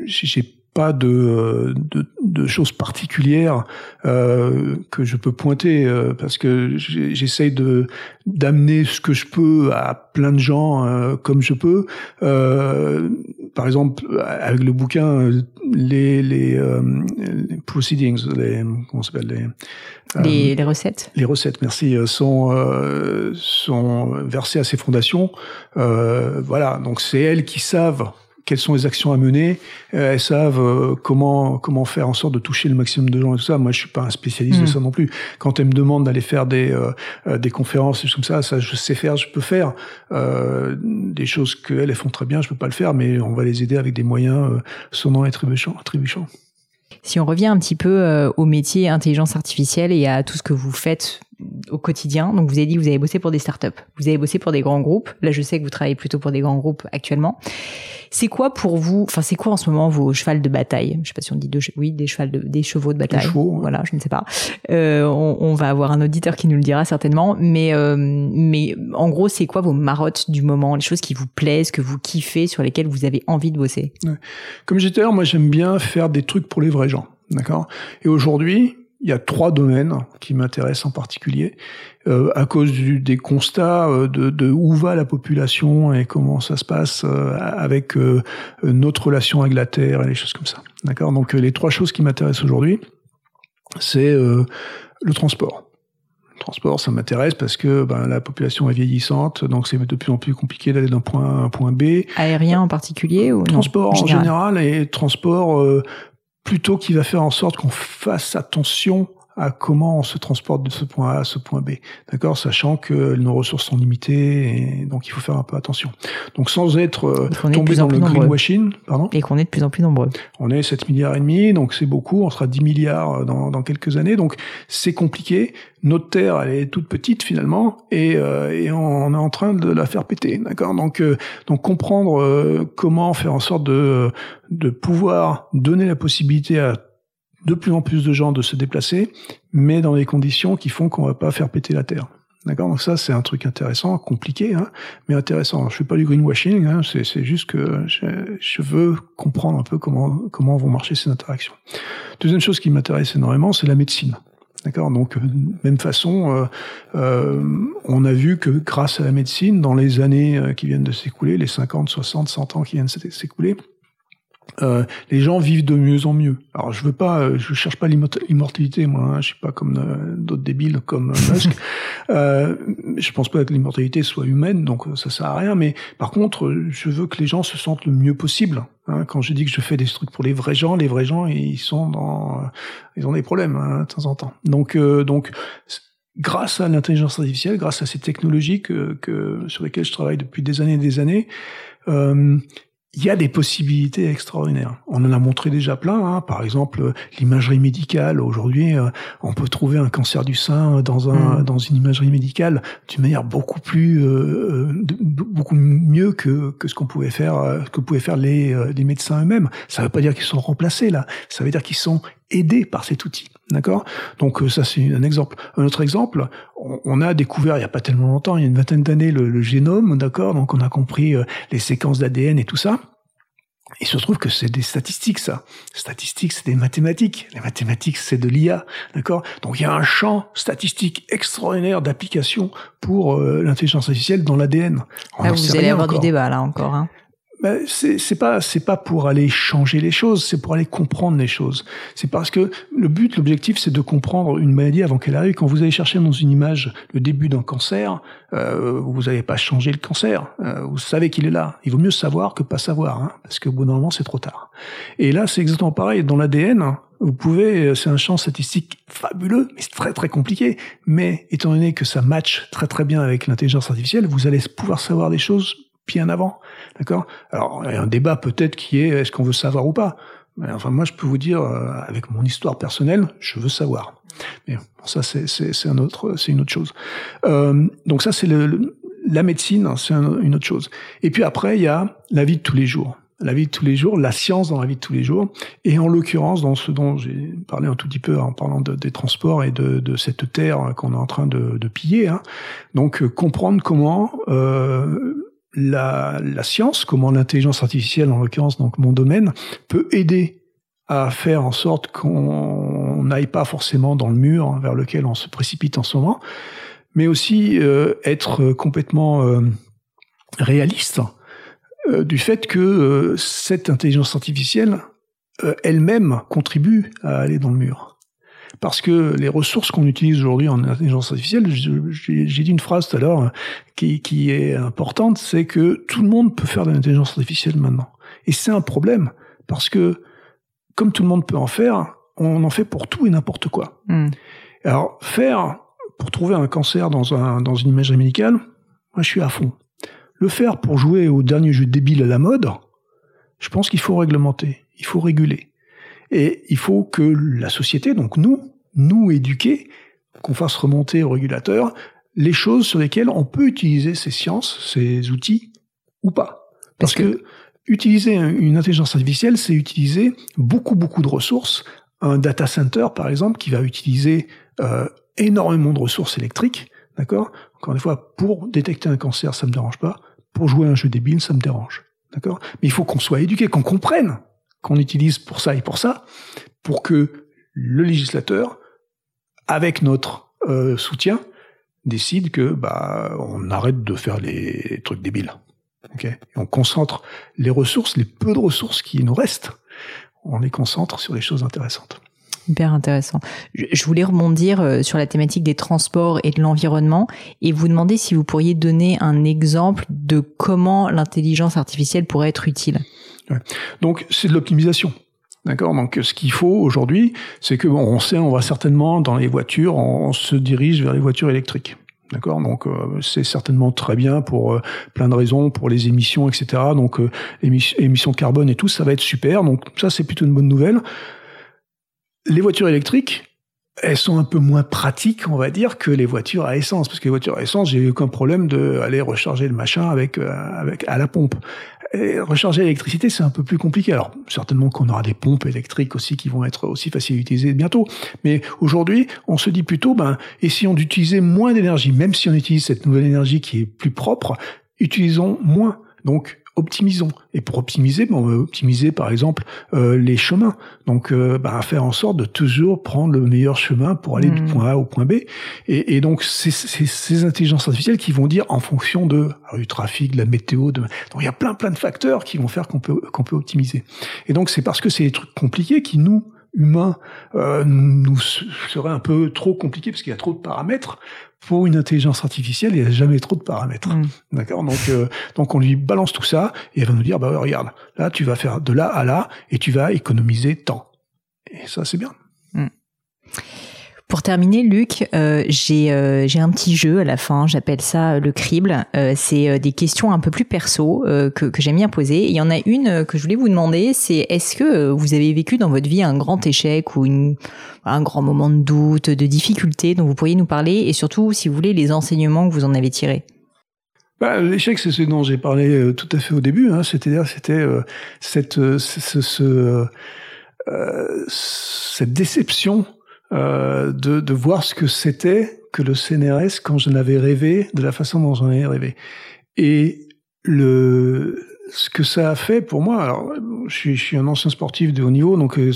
j'ai pas de, de, de, choses particulières euh, que je peux pointer euh, parce que j'essaye de d'amener ce que je peux à plein de gens euh, comme je peux. Euh, par exemple, avec le bouquin, les les, euh, les proceedings, les comment s'appelle les, les, recettes. Les recettes, merci, sont sont versées à ces fondations. voilà, donc c'est elles qui savent quelles sont les actions à mener. Euh, elles savent euh, comment comment faire en sorte de toucher le maximum de gens et tout ça. Moi, je suis pas un spécialiste de hmm. ça non plus. Quand elles me demandent d'aller faire des euh, des conférences et comme ça, ça je sais faire, je peux faire des choses qu'elles elles font très bien. Je peux pas le faire, mais on va les aider avec des moyens sonnants et trébuchants. trébuchants. Si on revient un petit peu au métier intelligence artificielle et à tout ce que vous faites au quotidien. Donc vous avez dit que vous avez bossé pour des startups, vous avez bossé pour des grands groupes. Là, je sais que vous travaillez plutôt pour des grands groupes actuellement. C'est quoi pour vous Enfin, c'est quoi en ce moment vos chevals de bataille? Je sais pas si on dit de, oui, des chevals de, des chevaux de bataille. Chevaux, Voilà, je ne sais pas. Euh, on, on, va avoir un auditeur qui nous le dira certainement. Mais euh, mais en gros, c'est quoi vos marottes du moment? Les choses qui vous plaisent, que vous kiffez, sur lesquelles vous avez envie de bosser? Comme j'étais là, moi j'aime bien faire des trucs pour les vrais gens. D'accord? Et aujourd'hui, il y a trois domaines qui m'intéressent en particulier euh, à cause du, des constats euh, de, de, où va la population et comment ça se passe euh, avec euh, notre relation avec la Terre et les choses comme ça. D'accord? Donc les trois choses qui m'intéressent aujourd'hui, c'est le transport. Le transport, ça m'intéresse parce que ben, la population est vieillissante, donc c'est de plus en plus compliqué d'aller d'un point A à un point B. Aérien en particulier ou Transport en général, et transport plutôt qui va faire en sorte qu'on fasse attention à comment on se transporte de ce point A à ce point B. D'accord Sachant que nos ressources sont limitées et donc il faut faire un peu attention. Donc sans être euh, tombé dans le greenwashing, pardon Et qu'on est de plus en plus nombreux. On est 7 milliards et demi, donc c'est beaucoup, on sera 10 milliards euh, dans, dans quelques années, donc c'est compliqué. Notre Terre, elle est toute petite finalement, et, euh, et on, est en train de la faire péter, d'accord Donc donc comprendre comment faire en sorte de de pouvoir donner la possibilité à de plus en plus de gens de se déplacer, mais dans des conditions qui font qu'on va pas faire péter la terre. D'accord? Donc ça, c'est un truc intéressant, compliqué, hein, mais intéressant. Je fais pas du greenwashing, hein, c'est juste que je, je, veux comprendre un peu comment comment vont marcher ces interactions. Deuxième chose qui m'intéresse énormément, c'est la médecine. D'accord? Donc, euh, même façon, euh, euh, on a vu que grâce à la médecine, dans les années qui viennent de s'écouler, les 50, 60, 100 ans qui viennent de s'écouler, euh, les gens vivent de mieux en mieux. Alors je veux pas, euh, je cherche pas l'immortalité, moi. Hein, je suis pas comme euh, d'autres débiles comme Musk. euh, je pense pas que l'immortalité soit humaine, donc ça sert à rien. Mais par contre, je veux que les gens se sentent le mieux possible. Hein, quand je dis que je fais des trucs pour les vrais gens, les vrais gens, ils sont dans, ils ont des problèmes hein, de temps en temps. Donc, donc grâce à l'intelligence artificielle, grâce à ces technologies que, que, sur lesquelles je travaille depuis des années et des années, euh, il y a des possibilités extraordinaires. On en a montré déjà plein. Hein. Par exemple, l'imagerie médicale. Aujourd'hui, euh, on peut trouver un cancer du sein dans un mm. dans une imagerie médicale d'une manière beaucoup plus euh, euh beaucoup mieux que que ce qu'on pouvait faire euh, que pouvaient faire les les médecins eux-mêmes. Ça ne veut pas dire qu'ils sont remplacés là. Ça veut dire qu'ils sont aidés par cet outil. D'accord? Donc ça c'est un exemple. Un autre exemple, on, a découvert il n'y a pas tellement longtemps, il y a une vingtaine d'années, le, le, génome, d'accord? Donc on a compris les séquences d'ADN et tout ça. Il se trouve que c'est des statistiques, ça. Statistiques, c'est des mathématiques. Les mathématiques, c'est de l'IA, d'accord? Donc il y a un champ statistique extraordinaire d'application pour euh, l'intelligence artificielle dans l'ADN. Ah, vous allez avoir du débat là encore. Hein ben, c'est pas c'est pas pour aller changer les choses, c'est pour aller comprendre les choses. C'est parce que le but, l'objectif, c'est de comprendre une maladie avant qu'elle arrive. Quand vous allez chercher dans une image le début d'un cancer, euh, vous n'avez pas changé le cancer. Euh, vous savez qu'il est là. Il vaut mieux savoir que pas savoir, hein, parce que d'un moment, c'est trop tard. Et là, c'est exactement pareil. Dans l'ADN, vous pouvez, c'est un champ statistique fabuleux, mais c'est très très compliqué. Mais étant donné que ça match très très bien avec l'intelligence artificielle, vous allez pouvoir savoir des choses bien avant. D'accord? Alors, il y a un débat peut-être qui est est-ce qu'on veut savoir ou pas? Mais Enfin, moi, je peux vous dire, euh, avec mon histoire personnelle, je veux savoir. Mais bon, ça, c'est, un autre, c'est une autre chose. Euh, donc ça, c'est le, la médecine, c'est une autre chose. Et puis après, il y a la vie de tous les jours. la vie de tous les jours, la science dans la vie de tous les jours, et en l'occurrence dans ce dont j'ai parlé un tout petit peu en parlant des transports et de, cette terre qu'on est en train de, piller. Hein. Donc euh, comprendre comment euh, la, science, comment l'intelligence artificielle, en l'occurrence donc mon domaine, peut aider à faire en sorte qu'on n'aille pas forcément dans le mur vers lequel on se précipite en ce moment, mais aussi euh, être complètement réaliste euh, du fait que euh, cette intelligence artificielle euh, elle-même contribue à aller dans le mur. Parce que les ressources qu'on utilise aujourd'hui en intelligence artificielle, j'ai dit une phrase tout à l'heure qui, qui, est importante, c'est que tout le monde peut faire de l'intelligence artificielle maintenant. Et c'est un problème, parce que comme tout le monde peut en faire, on en fait pour tout et n'importe quoi. Hmm. Alors faire, pour trouver un cancer dans, un, dans une imagerie médicale, moi je suis à fond. Le faire pour jouer au dernier jeu débile à la mode, je pense qu'il faut réglementer, il faut réguler. Et il faut que la société, donc nous, nous éduquer, qu'on fasse remonter au régulateur les choses sur lesquelles on peut utiliser ces sciences, ces outils, ou pas. Parce, que, utiliser une intelligence artificielle, c'est utiliser beaucoup, beaucoup de ressources. Un data center, par exemple, qui va utiliser euh, énormément de ressources électriques, d'accord? Encore une fois, pour détecter un cancer, ça me dérange pas. Pour jouer à un jeu débile, ça me dérange. D'accord? Mais il faut qu'on soit éduqué, qu'on comprenne qu'on utilise pour ça et pour ça, pour que le législateur, avec notre euh, soutien, décide que bah on arrête de faire les trucs débiles. On concentre les ressources, les peu de ressources qui nous restent, on les concentre sur les choses intéressantes. Hyper intéressant. Je voulais rebondir euh, sur la thématique des transports et de l'environnement et vous demander si vous pourriez donner un exemple de comment l'intelligence artificielle pourrait être utile. Donc c'est de l'optimisation. D'accord? Donc ce qu'il faut aujourd'hui, c'est que bon, on sait, on va certainement dans les voitures, on, se dirige vers les voitures électriques. D'accord? Donc euh, c'est certainement très bien pour euh, plein de raisons, pour les émissions, etc. Donc émissions carbone et tout, ça va être super. Donc ça c'est plutôt une bonne nouvelle. Les voitures électriques, elles sont un peu moins pratiques, on va dire, que les voitures à essence. Parce que les voitures à essence, j'ai eu aucun problème de aller recharger le machin avec, euh, avec à la pompe. Recharger l'électricité, c'est un peu plus compliqué. Alors, certainement qu'on aura des pompes électriques aussi qui vont être aussi faciles à utiliser bientôt. Mais aujourd'hui, on se dit plutôt, ben, essayons d'utiliser moins d'énergie. Même si on utilise cette nouvelle énergie qui est plus propre, utilisons moins. Donc, optimisons. Et pour optimiser, ben, on va optimiser par exemple euh, les chemins. Donc, euh, ben, faire en sorte de toujours prendre le meilleur chemin pour aller du mmh. point A au point B. Et, et donc, c'est ces intelligences artificielles qui vont dire en fonction de du trafic, de la météo. De... Donc, il y a plein plein de facteurs qui vont faire qu'on peut qu'on peut optimiser. Et donc, c'est parce que c'est des trucs compliqués qui nous humains euh, nous serait un peu trop compliqué parce qu'il y a trop de paramètres pour une intelligence artificielle, il n'y a jamais trop de paramètres. Mm. D'accord? Donc, euh, donc on lui balance tout ça et elle va nous dire, bah regarde, là tu vas faire de là à là et tu vas économiser temps. Et ça, c'est bien. Mm. Pour terminer, Luc, euh, j'ai euh, j'ai un petit jeu à la fin. J'appelle ça le crible. Euh, c'est des questions un peu plus perso que, que j'aime bien poser. il y en a une que je voulais vous demander. C'est est-ce que vous avez vécu dans votre vie un grand échec ou un grand moment de doute, de difficulté dont vous pourriez nous parler et surtout, si vous voulez, les enseignements que vous en avez tirés? Bah, l'échec, c'est ce dont j'ai parlé tout à fait au début. Hein. C'était cette ce, ce, cette déception euh, de, de, voir ce que c'était que le CNRS quand j'en avais rêvé, de la façon dont j'en avais rêvé. Et le, ce que ça a fait pour moi, alors je suis, je suis un ancien sportif de haut niveau, donc euh,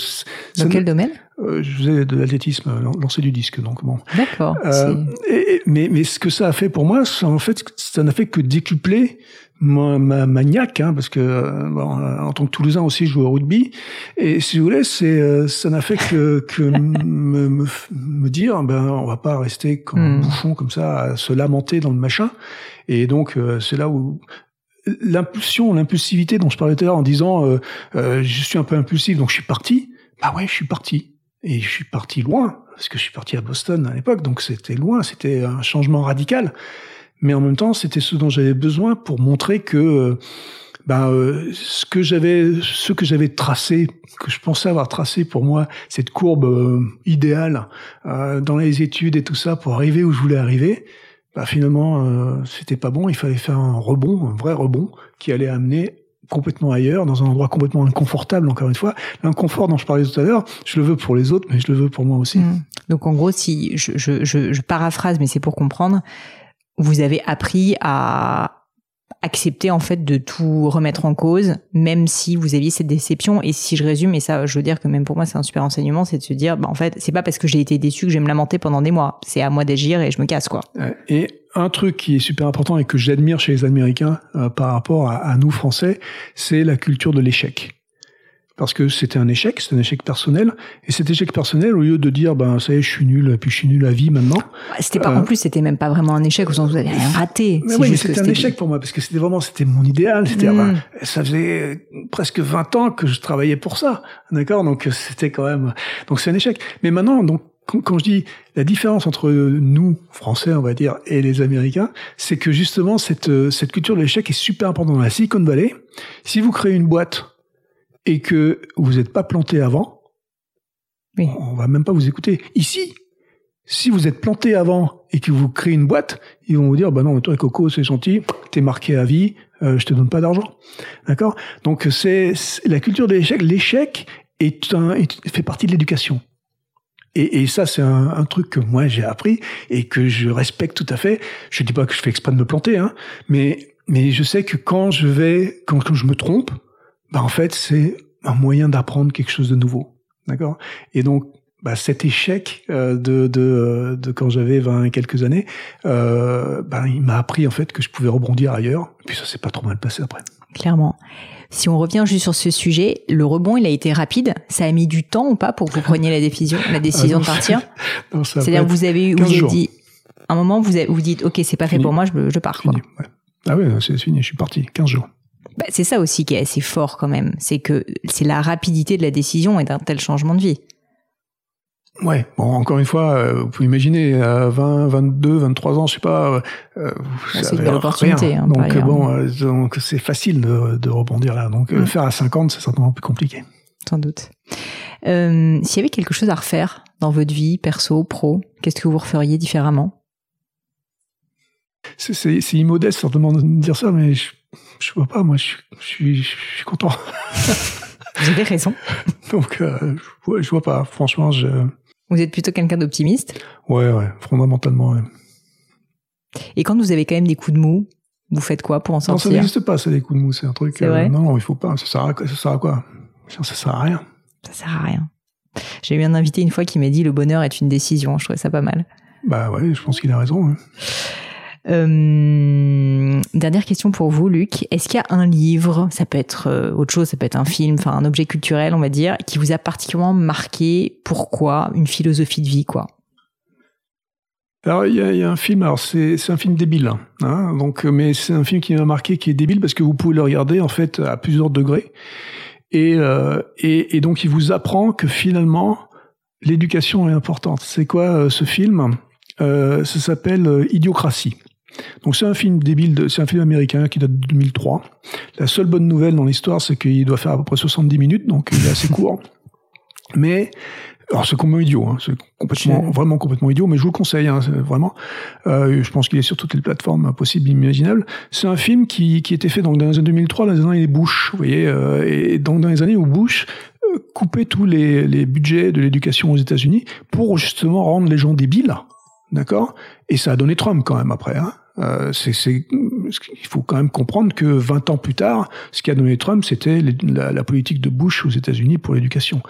dans quel domaine? Euh, Je faisais de l'athlétisme, lancer du disque, donc bon. D'accord. Euh, mais, mais ce que ça a fait pour moi, en fait, ça n'a fait que décupler ma, ma maniaque, hein, parce que euh, bon, euh, en tant que Toulousain aussi, je joue au rugby. Et si vous voulez, c'est euh, ça n'a fait que, que me, me, me, dire, ben on va pas rester comme un hmm. bouffon comme ça à se lamenter dans le machin. Et donc c'est là où l'impulsion, l'impulsivité dont je parlais tout à l'heure en disant euh, je suis un peu impulsif, donc je suis parti. Bah ouais, je suis parti. Et je suis parti loin, parce que je suis parti à Boston à l'époque, donc c'était loin, c'était un changement radical mais en même temps, c'était ce dont j'avais besoin pour montrer que euh, ben, euh, ce que j'avais, ce que j'avais tracé, que je pensais avoir tracé pour moi, cette courbe euh, idéale dans les études et tout ça pour arriver où je voulais arriver, ben, finalement, c'était pas bon. Il fallait faire un rebond, un vrai rebond, qui allait amener complètement ailleurs, dans un endroit complètement inconfortable, encore une fois. L'inconfort dont je parlais tout à l'heure, je le veux pour les autres, mais je le veux pour moi aussi. Mmh. Donc en gros, si je paraphrase, mais c'est pour comprendre, vous avez appris à accepter en fait de tout remettre en cause, même si vous aviez cette déception. Et si je résume, et ça, je veux dire que même pour moi, c'est un super enseignement, c'est de se dire, bah, en fait, c'est pas parce que j'ai été déçu que je vais me lamenter pendant des mois. C'est à moi d'agir et je me casse, quoi. Et un truc qui est super important et que j'admire chez les Américains euh, par rapport à nous Français, c'est la culture de l'échec parce que c'était un échec, c'était un échec personnel. Et cet échec personnel, au lieu de dire, ben, ça y est, je suis nul, puis je suis nul à vie maintenant. C'était pas, en euh, plus, c'était même pas vraiment un échec, au sens où vous avez rien raté. Mais oui, mais c'était un échec pour moi, parce que c'était vraiment, c'était mon idéal. C'était, mm. ça faisait presque 20 ans que je travaillais pour ça. D'accord? Donc, c'était quand même, donc c'est un échec. Mais maintenant, donc, quand, je dis la différence entre nous, Français, on va dire, et les Américains, c'est que justement, cette, cette culture de l'échec est super importante dans la Silicon Valley. Si vous créez une boîte, et que vous n'êtes pas planté avant, oui. on va même pas vous écouter. Ici, si vous êtes planté avant et que vous créez une boîte, ils vont vous dire bah non, toi Coco, c'est gentil, t'es marqué à vie, euh, je te donne pas d'argent, d'accord? Donc c'est la culture de l'échec. L'échec est un fait partie de l'éducation. Et, et, ça, c'est un, un, truc que moi j'ai appris et que je respecte tout à fait. Je dis pas que je fais exprès de me planter, hein, mais mais je sais que quand je vais, quand, quand je me trompe, bah, en fait, c'est un moyen d'apprendre quelque chose de nouveau. D'accord? Et donc, bah, cet échec euh, de, de, de, quand j'avais 20 quelques années, euh, bah, il m'a appris en fait que je pouvais rebondir ailleurs. Et puis ça s'est pas trop mal passé après. Clairement. Si on revient juste sur ce sujet, le rebond, il a été rapide. Ça a mis du temps ou pas pour que vous preniez la décision, la décision ah de partir? C'est-à-dire que vous avez, vous avez dit, un moment, vous vous dites, ok, c'est pas fait pour moi, je, je pars. Quoi. Ah oui, c'est fini, je suis parti, 15 jours. Bah, c'est ça aussi qui est assez fort quand même. C'est que c'est la rapidité de la décision et d'un tel changement de vie. Ouais, bon, encore une fois, euh, vous pouvez imaginer, à 20, 22, 23 ans, je sais pas, euh, euh c'est une belle opportunité. Hein, donc bon, euh, donc c'est facile de, de, rebondir là. Donc mm. faire à 50, c'est certainement plus compliqué. Sans doute. S'il y avait quelque chose à refaire dans votre vie, perso, pro, qu'est-ce que vous referiez différemment? C'est immodeste certainement de dire ça, mais je je vois pas, moi, je, suis, je suis content. Vous avez raison. Donc, euh, je, vois pas. Franchement, je. Vous êtes plutôt quelqu'un d'optimiste. Ouais, ouais, fondamentalement. Ouais. Et quand vous avez quand même des coups de mou, vous faites quoi pour en sortir Non, ça n'existe pas, ça, des coups de mou. C'est un truc. Euh, non, non, il faut pas. Ça sert à, ça sert à quoi? Ça sert à rien. Ça sert à rien. J'ai eu un invité une fois qui m'a dit le bonheur est une décision. Je trouvais ça pas mal. Bah ouais, je pense qu'il a raison. Hein. Euh, dernière question pour vous, Luc. Est-ce qu'il y a un livre, ça peut être euh, autre chose, ça peut être un film, enfin un objet culturel, on va dire, qui vous a particulièrement marqué? Pourquoi? Une philosophie de vie, quoi? Alors il y, a, un film, alors c'est un film débile, hein, donc mais c'est un film qui m'a marqué, qui est débile parce que vous pouvez le regarder en fait à plusieurs degrés, euh, et, et, donc il vous apprend que finalement l'éducation est importante. C'est quoi ce film? Ça s'appelle Idiocratie. Donc c'est un film débile, c'est un film américain qui date de 2003. La seule bonne nouvelle dans l'histoire, c'est qu'il doit faire à peu près 70 minutes, donc il est assez court. Mais alors c'est complètement idiot, hein, c'est complètement, vraiment complètement idiot, mais je vous le conseille, hein, vraiment. Euh, je pense qu'il est sur toutes les plateformes possibles, imaginables. C'est un film qui, qui était fait donc dans les années 2003, dans les années Bush, vous voyez, euh, et donc dans les années où Bush euh, coupait tous les, les budgets de l'éducation aux États-Unis pour justement rendre les gens débiles D'accord? Et ça a donné Trump quand même après. Hein euh, c'est, il faut quand même comprendre que 20 ans plus tard, ce qui a donné Trump, c'était la, politique de Bush aux États-Unis pour l'éducation.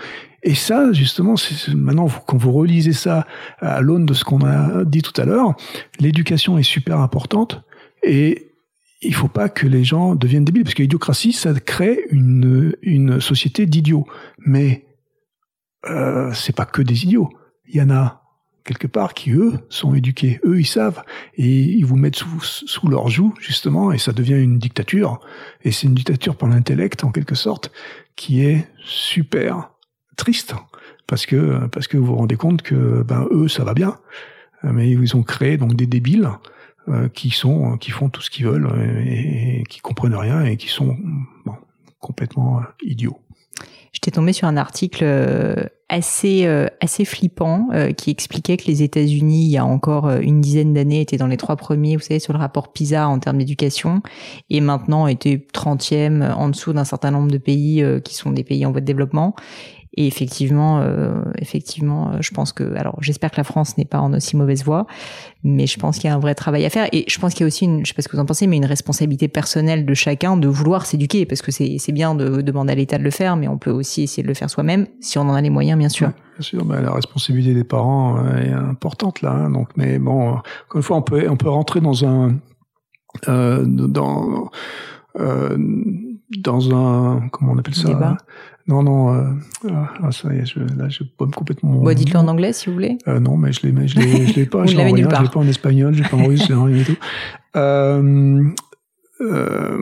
Et ça, justement, maintenant, quand vous relisez ça à l'aune de ce qu'on a dit tout à l'heure, l'éducation est super importante et il faut pas que les gens deviennent débiles, parce que l'idiocratie, ça crée une, une société d'idiots. Mais euh, c'est pas que des idiots. Il y en a quelque part qui eux sont éduqués, eux ils savent. Et ils vous mettent sous, sous leur joue justement et ça devient une dictature. Et c'est une dictature par l'intellect en quelque sorte qui est super triste. Parce que parce que vous vous rendez compte que ben eux ça va bien. Mais ils ont créé donc des débiles euh, qui sont qui font tout ce qu'ils veulent et, qui comprennent rien et qui sont bon, complètement idiots. J'étais tombée sur un article euh, assez euh, assez flippant euh, qui expliquait que les États-Unis, il y a encore une dizaine d'années, étaient dans les trois premiers, vous savez, sur le rapport PISA en termes d'éducation, et maintenant étaient trentième en dessous d'un certain nombre de pays qui sont des pays en voie de développement. Et effectivement, euh, effectivement, euh, je pense que, alors, j'espère que la France n'est pas en aussi mauvaise voie, mais je pense qu'il y a un vrai travail à faire. Et je pense qu'il y a aussi une, je sais pas ce que vous en pensez, mais une responsabilité personnelle de chacun de vouloir s'éduquer, parce que c'est c'est bien de demander à l'État de le faire, mais on peut aussi essayer de le faire soi-même si on en a les moyens, bien sûr. bien sûr, bah, la responsabilité des parents euh, est importante là. Hein, donc, mais bon, encore une fois, on peut on peut rentrer dans un euh, dans euh, dans un comment on appelle ça Débat. Non, non, euh, ah, ça y est, je, là, je me complètement. Bon, dites-le en anglais si vous voulez. Euh, non, mais je l'ai, je l'ai, je l'ai pas. Je part. l'ai pas en espagnol, j'ai pas en russe, rien du tout. Euh, euh,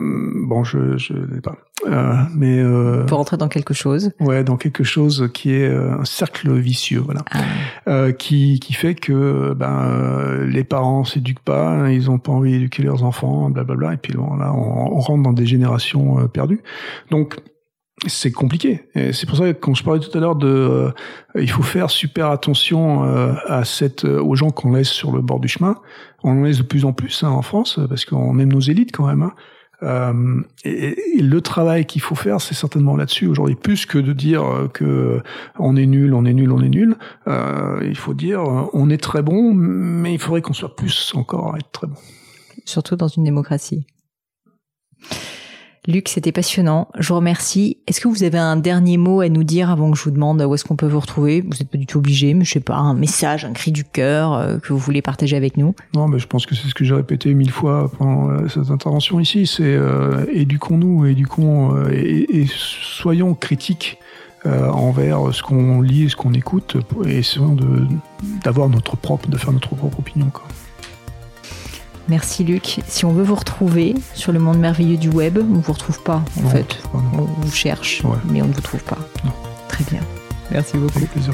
bon, je, je l'ai pas. Euh, mais euh, On peut rentrer dans quelque chose. ouais, dans quelque chose qui est un cercle vicieux, voilà, Ah, euh, qui qui fait que ben euh, les parents s'éduquent pas, ils ont pas envie d'éduquer leurs enfants, blablabla, et puis bon, là, on, on rentre dans des générations perdues. Donc c'est compliqué. Et c'est pour ça que quand je parlais tout à l'heure de, euh, il faut faire super attention euh, à cette, euh, aux gens qu'on laisse sur le bord du chemin. On en laisse de plus en plus hein, en France parce qu'on aime nos élites quand même. hein. Euh, et, et le travail qu'il faut faire, c'est certainement là-dessus aujourd'hui, plus que de dire euh, que on est nul, on est nul, on est nul. Euh, il faut dire, on est très bon, mais il faudrait qu'on soit plus encore à être très bon. surtout dans une démocratie. Luc, c'était passionnant. Je vous remercie. Est-ce que vous avez un dernier mot à nous dire avant que je vous demande où est-ce qu'on peut vous retrouver? Vous n'êtes pas du tout obligé, mais je sais pas, un message, un cri du cœur euh, que vous voulez partager avec nous? Non, mais je pense que c'est ce que j'ai répété mille fois pendant euh, cette intervention ici. C'est euh, éduquons-nous, éduquons et, soyons critiques envers ce qu'on lit et ce qu'on écoute, et essayons d'avoir notre propre, de faire notre propre opinion. Merci Luc. Si on veut vous retrouver sur le monde merveilleux du web, on vous retrouve pas en Non, fait. On vous cherche, Ouais. mais on ne vous trouve pas. Non. Très bien. Merci beaucoup. Avec plaisir.